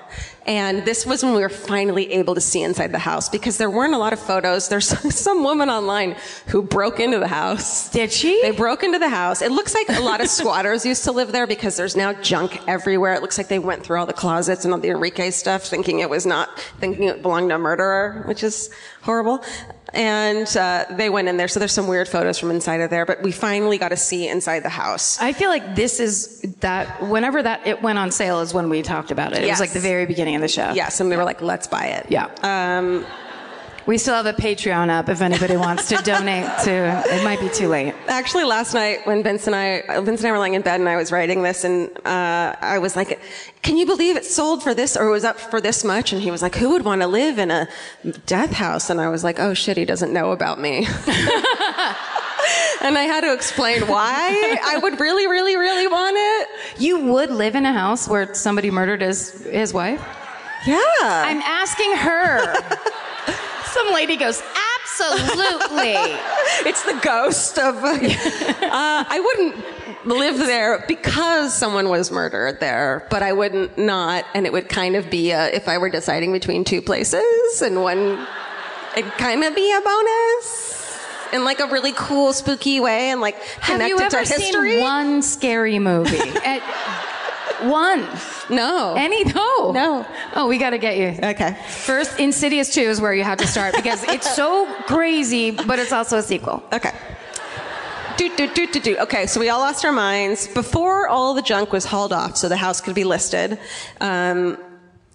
And this was when we were finally able to see inside the house because there weren't a lot of photos. There's some woman online who broke into the house. Did she? They broke into the house. It looks like a lot of squatters used to live there because there's now junk everywhere. It looks like they went through all the closets and all the Enrique stuff thinking it was not, thinking it belonged to a murderer, which is horrible. And uh, they went in there. So there's some weird photos from inside of there, but we finally got to see inside the house. I feel like this is that whenever that it went on sale is when we talked about it. It Yes. was like the very beginning of the show. Yes, and we were like, let's buy it. Yeah. Um, We still have a Patreon up if anybody wants to donate to. It might be too late. Actually, last night when Vince and I, Vince and I were lying in bed and I was writing this and, uh, I was like, can you believe it sold for this or it was up for this much? And he was like, who would want to live in a death house? And I was like, oh shit, he doesn't know about me. and I had to explain why I would really, really, really want it. You would live in a house where somebody murdered his his wife? Yeah. I'm asking her. Some lady goes, absolutely. it's the ghost of. Uh, I wouldn't live there because someone was murdered there, but I wouldn't not, and it would kind of be a, if I were deciding between two places, and one, it'd kind of be a bonus in like a really cool, spooky way, and like connected to history. Have you ever seen one scary movie? At- one. No. Any? No. No. Oh, we got to get you. Okay. First, Insidious 2 is where you have to start because it's so crazy, but it's also a sequel. Okay. Do, do, do, do, do. Okay, so we all lost our minds. Before all the junk was hauled off so the house could be listed, um,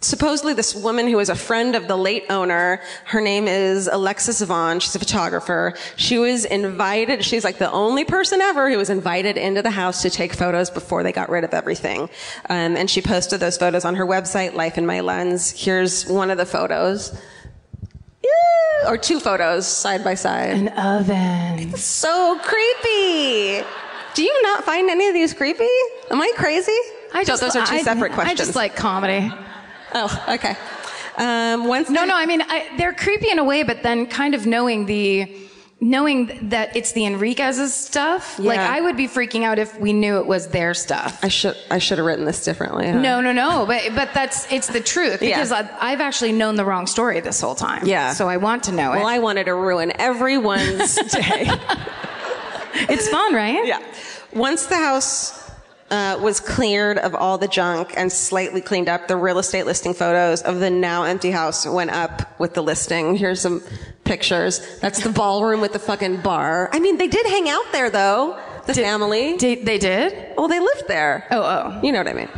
supposedly this woman who was a friend of the late owner, her name is Alexis Vaughn, she's a photographer. She was invited, she's like the only person ever who was invited into the house to take photos before they got rid of everything. Um, and she posted those photos on her website, Life in My Lens. Here's one of the photos. Yeah, or two photos side by side. An oven. it's So creepy. Do you not find any of these creepy? Am I crazy? I So those are two I- separate questions. I just like comedy. Oh, okay. Um, once No, the- no, I mean, I, they're creepy in a way, but then kind of knowing the. Knowing that it's the Enriquez's stuff, yeah. like I would be freaking out if we knew it was their stuff. I should I should have written this differently. huh? No, no, no. But but that's it's the truth Yeah. because I, I've actually known the wrong story this whole time. Yeah. So I want to know Well, it. Well, I wanted to ruin everyone's day. it's fun, right? yeah. Once the house uh, was cleared of all the junk and slightly cleaned up, the real estate listing photos of the now empty house went up with the listing. Here's some pictures. That's the ballroom with the fucking bar. I mean, they did hang out there though. The family. They, they did. Well, they lived there. Oh, oh. You know what I mean.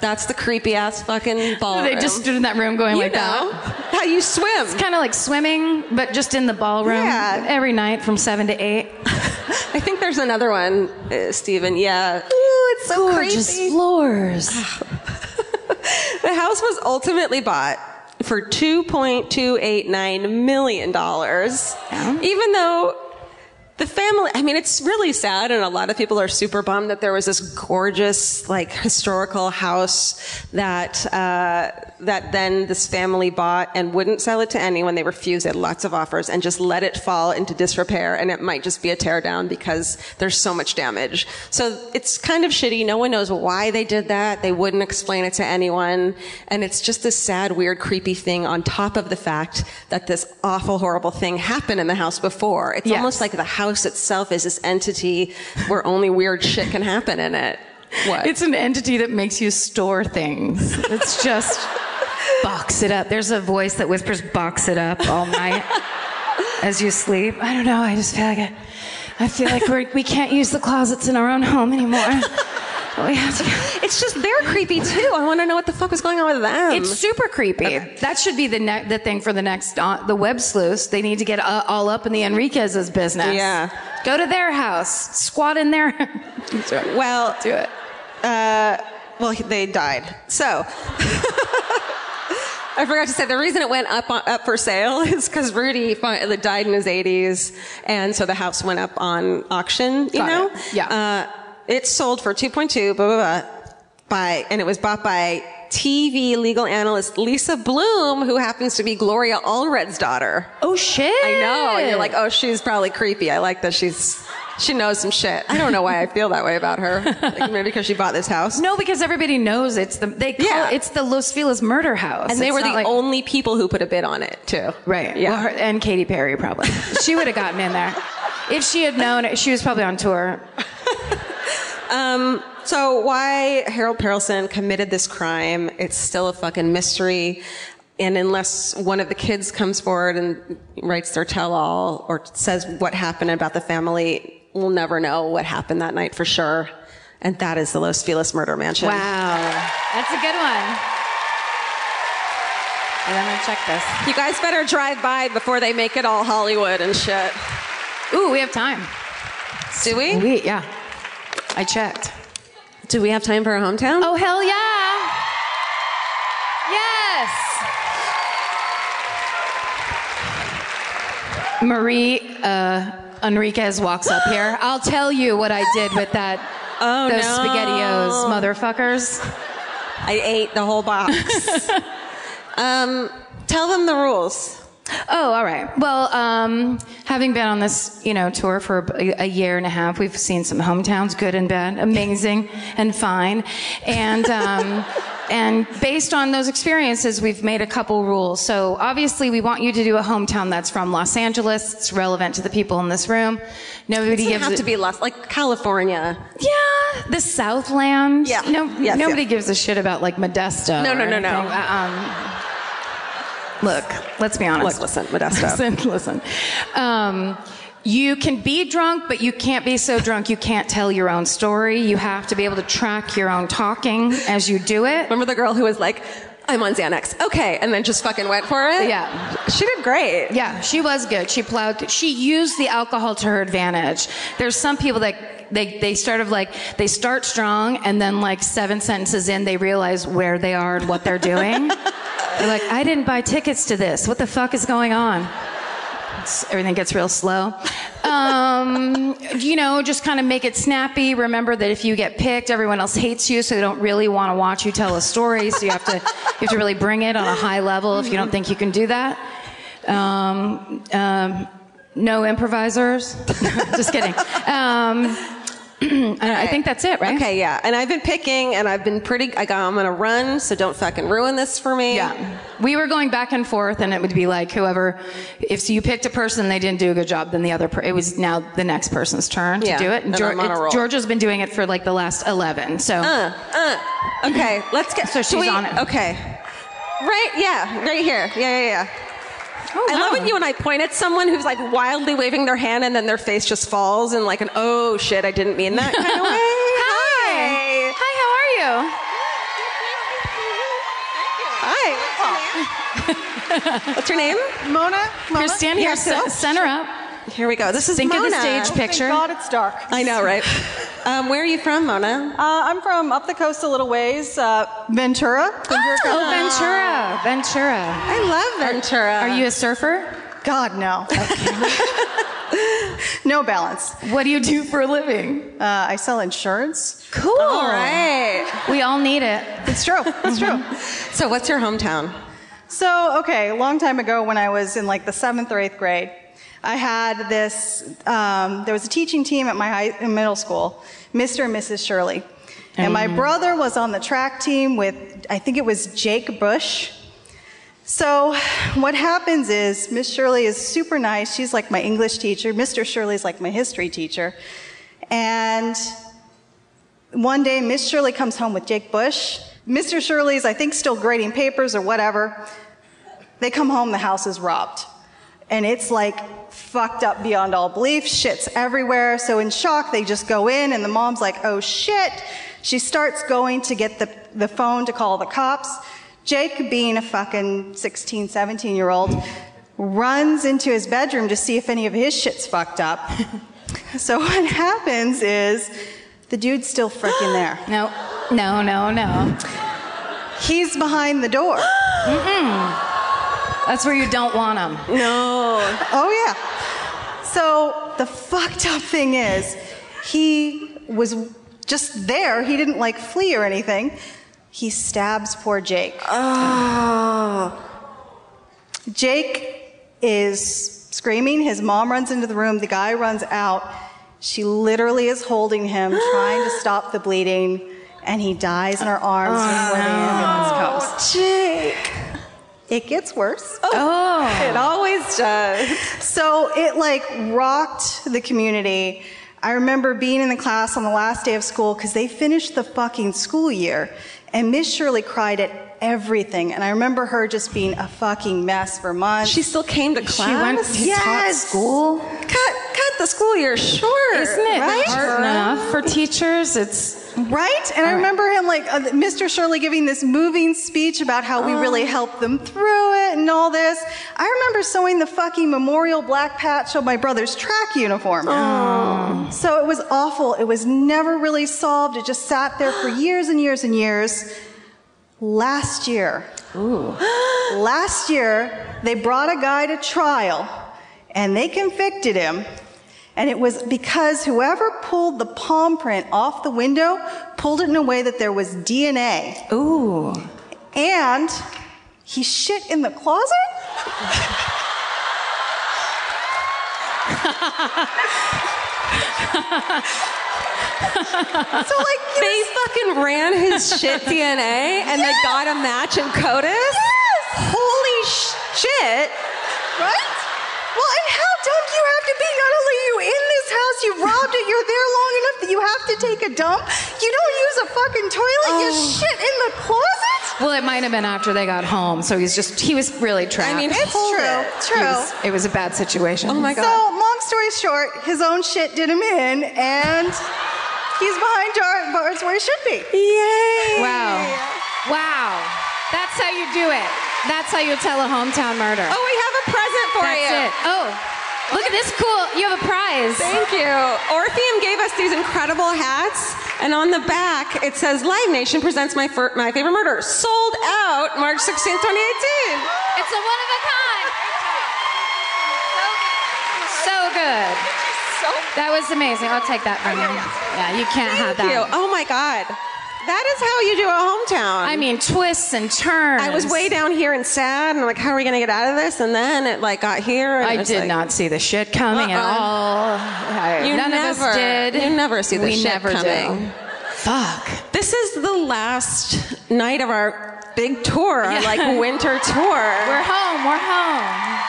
That's the creepy ass fucking ballroom. They just stood in that room going you like know that. how you swim. It's kind of like swimming, but just in the ballroom Yeah. every night from seven to eight. I think there's another one, uh, Stephen. Yeah. Ooh, it's so Gorgeous creepy. floors. The house was ultimately bought for $2.289 million. Even though the family, I mean, it's really sad, and a lot of people are super bummed that there was this gorgeous, like, historical house that, uh, that then this family bought and wouldn't sell it to anyone. They refused, had lots of offers, and just let it fall into disrepair, and it might just be a teardown because there's so much damage. So it's kind of shitty. No one knows why they did that. They wouldn't explain it to anyone. And it's just this sad, weird, creepy thing on top of the fact that this awful, horrible thing happened in the house before. It's Yes. almost like the house itself is this entity where only weird shit can happen in it. What? It's an entity that makes you store things. It's just box it up. There's a voice that whispers box it up all night as you sleep. I don't know. I just feel like I, I feel like we're, we can't use the closets in our own home anymore. To. it's just they're creepy too. I want to know what the fuck was going on with them. It's super creepy. That should be the ne- the thing for the next uh, the web sleuths. They need to get uh, all up in the Enriquez's business. Yeah. Go to their house, squat in there. Do it. well, Do it. Uh, well, they died. So. I forgot to say the reason it went up on, up for sale is because Rudy died in his 80s, and so the house went up on auction. You Got know, it. Yeah. Uh, it sold for 2.2, blah blah blah, by and it was bought by TV legal analyst Lisa Bloom, who happens to be Gloria Allred's daughter. Oh shit! I know. And you're like, oh, she's probably creepy. I like that she's She knows some shit. I don't know why I feel that way about her. Like maybe because she bought this house. No, because everybody knows it's the they call Yeah. it's the Los Feliz murder house, And they It's were the like- only people who put a bid on it, too. right. Yeah. Well, her, and Katy Perry probably. she would have gotten in there if she had known. She was probably on tour. Um, so why Harold Perelson committed this crime, it's still a fucking mystery. And unless one of the kids comes forward and writes their tell-all or says what happened about the family, we'll never know what happened that night for sure. And that is the Los Feliz murder mansion. Wow, that's a good one. And I'm gonna check this. You guys better drive by before they make it all Hollywood and shit. Ooh, we have time. Do we? We yeah. I checked. Do we have time for a hometown? Oh hell yeah! Yes. Marie uh, Enriquez walks up here. I'll tell you what I did with that. Oh, those no. spaghettios, motherfuckers. I ate the whole box. um, tell them the rules. Oh, all right. Well, um, having been on this, you know, tour for a, a year and a half, we've seen some hometowns, good and bad, amazing and fine, and um, and based on those experiences, we've made a couple rules. So obviously, we want you to do a hometown that's from Los Angeles. It's relevant to the people in this room. Nobody It doesn't gives have it- to be less like California. Yeah, the Southland. Yeah. No, Yes, nobody gives a shit about like Modesto. No, no, no, no. Uh, Um, look, let's be honest. Look, listen, Modesto. Listen, listen. Um, you can be drunk, but you can't be so drunk you can't tell your own story. You have to be able to track your own talking as you do it. Remember the girl who was like, I'm on Xanax. Okay. And then just fucking went for it? Yeah. She did great. Yeah, she was good. She plowed. She used the alcohol to her advantage. There's some people that they they start of like they start strong and then like seven sentences in they realize where they are and what they're doing. they're like, I didn't buy tickets to this. What the fuck is going on? It's- everything gets real slow. Um, you know, just kind of make it snappy. Remember that if you get picked, everyone else hates you, so they don't really want to watch you tell a story. So you have to you have to really bring it on a high level if you don't think you can do that. Um, um, no improvisers. just kidding. Um, I think that's it, right? Okay, yeah. And I've been picking and I've been pretty, I got, I'm to run, so don't fucking ruin this for me. Yeah. We were going back and forth, and it would be like whoever, if you picked a person they didn't do a good job, then the other, per- it was now the next person's turn to Yeah, do it. and Geor- I'm on a roll. Georgia's been doing it for like the last 11. So, Uh, uh, okay, let's get, So she's we- on it. Okay. Right, yeah, right here. Yeah, yeah, yeah. Oh, I love wow. when you and I point at someone who's like wildly waving their hand and then their face just falls in like an oh shit, I didn't mean that kind of way. Hi. Hi, how are you? Hi. What's your name? Mona? Mona? Here, stand here, Yeah, sit center up. Here we go. This is Think of the Mona. stage Oh, picture. Thank God it's dark. I know, right? Um, where are you from, Mona? Uh, I'm from up the coast a little ways, uh, Ventura. Ventura, Oh, Ventura. Ventura. I love Ventura. Are you a surfer? God, no. no balance. What do you do for a living? Uh, I sell insurance. Cool. All right. We all need it. It's true. It's true. So, what's your hometown? So, okay, a long time ago when I was in like the seventh or eighth grade, I had this, um, there was a teaching team at my high, in middle school, Mr. and Mrs. Shirley. And my brother was on the track team with, I think it was Jake Bush. So, what happens is Miss Shirley is super nice. She's like my English teacher. Mr. Shirley's like my history teacher. And one day, Miss Shirley comes home with Jake Bush. Mr. Shirley's, I think, still grading papers or whatever. They come home, the house is robbed. And it's like fucked up beyond all belief. Shit's everywhere. So, in shock, they just go in, and the mom's like, oh shit. She starts going to get the, the phone to call the cops. Jake, being a fucking 16, 17 year old, runs into his bedroom to see if any of his shit's fucked up. so, what happens is the dude's still freaking there. No, no, no, no. He's behind the door. That's where you don't want them. No. Oh, yeah. So the fucked up thing is, he was just there. He didn't like flee or anything. He stabs poor Jake. Oh. Jake is screaming. His mom runs into the room. The guy runs out. She literally is holding him, trying to stop the bleeding, and he dies in her arms before the ambulance oh, comes. Jake. It gets worse. Oh. oh. It always does. So it like rocked the community. I remember being in the class on the last day of school because they finished the fucking school year, and Miss Shirley cried at everything. And I remember her just being a fucking mess for months. She still came to class. She went to taught school. Cut, cut the school year short. Isn't it Right? hard enough for teachers? It's Right? And I remember him, like, uh, Mr. Shirley giving this moving speech about how we really helped them through it and all this. I remember sewing the fucking memorial black patch of my brother's track uniform. So it was awful. It was never really solved. It just sat there for years and years and years. Last year, Ooh. last year, they brought a guy to trial and they convicted him. And it was because whoever pulled the palm print off the window pulled it in a way that there was DNA. ooh. And he shit in the closet? so like They fucking ran his shit DNA and they got a match in CODIS? Yes. Holy shit. Right? Well, and how dumb do you have to be? Not only are you in this house, you robbed it, you're there long enough that you have to take a dump. You don't use a fucking toilet, you oh. shit in the closet? Well, it might have been after they got home, so he's just he was really trapped. I mean, It's hold true. it. It True. was, it was a bad situation. Oh my god. So, long story short, his own shit did him in, and he's behind jar- bars where he should be. Yay. Wow. Wow. That's how you do it. That's how you tell a hometown murder. Oh, we have a present for That's you. it. Oh, look at this cool. You have a prize. Thank you. Orpheum gave us these incredible hats, and on the back it says "Live Nation presents my fir- my favorite murder." Sold out March 16, 2018. It's a one of a kind. So good. So That was amazing. I'll take that from you. Yeah, you can't have that. you. Oh my god, that is how you do a hometown. I mean, twists and turns. I was way down here and sad, and I'm like, how are we gonna get out of this? And then it like got here. And I it was did like- not see the shit coming at Uh-uh. all. I- You None never, of us did. You never see the we shit never coming. do. Fuck. This is the last night of our big tour, our Yeah. like winter tour. We're home. We're home.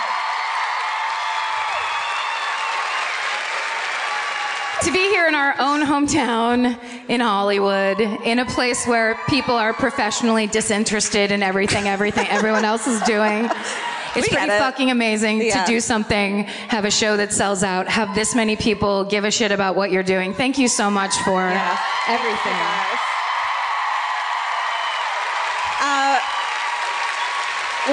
To be here in our own hometown in Hollywood, in a place where people are professionally disinterested in everything, everything everyone else is doing. It's We pretty fucking amazing Yeah. to do something, have a show that sells out, have this many people give a shit about what you're doing. Thank you so much for everything. Uh,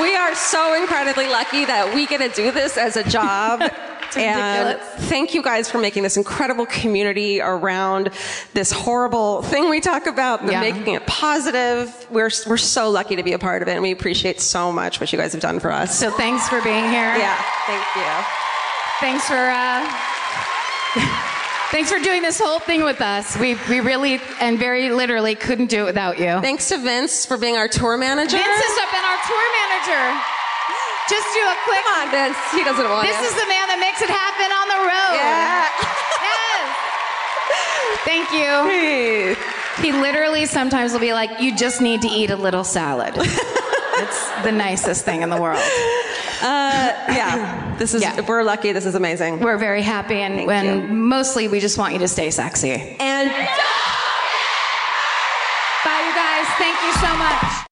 we are so incredibly lucky that we get to do this as a job. and thank you guys for making this incredible community around this horrible thing we talk about, the Yeah. making it positive. We're, we're so lucky to be a part of it, and we appreciate so much what you guys have done for us. So thanks for being here. yeah, thank you. Thanks for uh, thanks for doing this whole thing with us. We we really and very literally couldn't do it without you. Thanks to Vince for being our tour manager. Vince has been our tour manager. Just do a quick. Come on, Vince. He doesn't want This is the man that makes it happen on the road. Yeah. Yes. Thank you. He literally sometimes will be like, "You just need to eat a little salad." it's the nicest thing in the world. Uh, yeah. This is. Yeah. We're lucky. This is amazing. We're very happy, and, Thank and you. mostly we just want you to stay sexy. And. Bye, you guys. Thank you so much.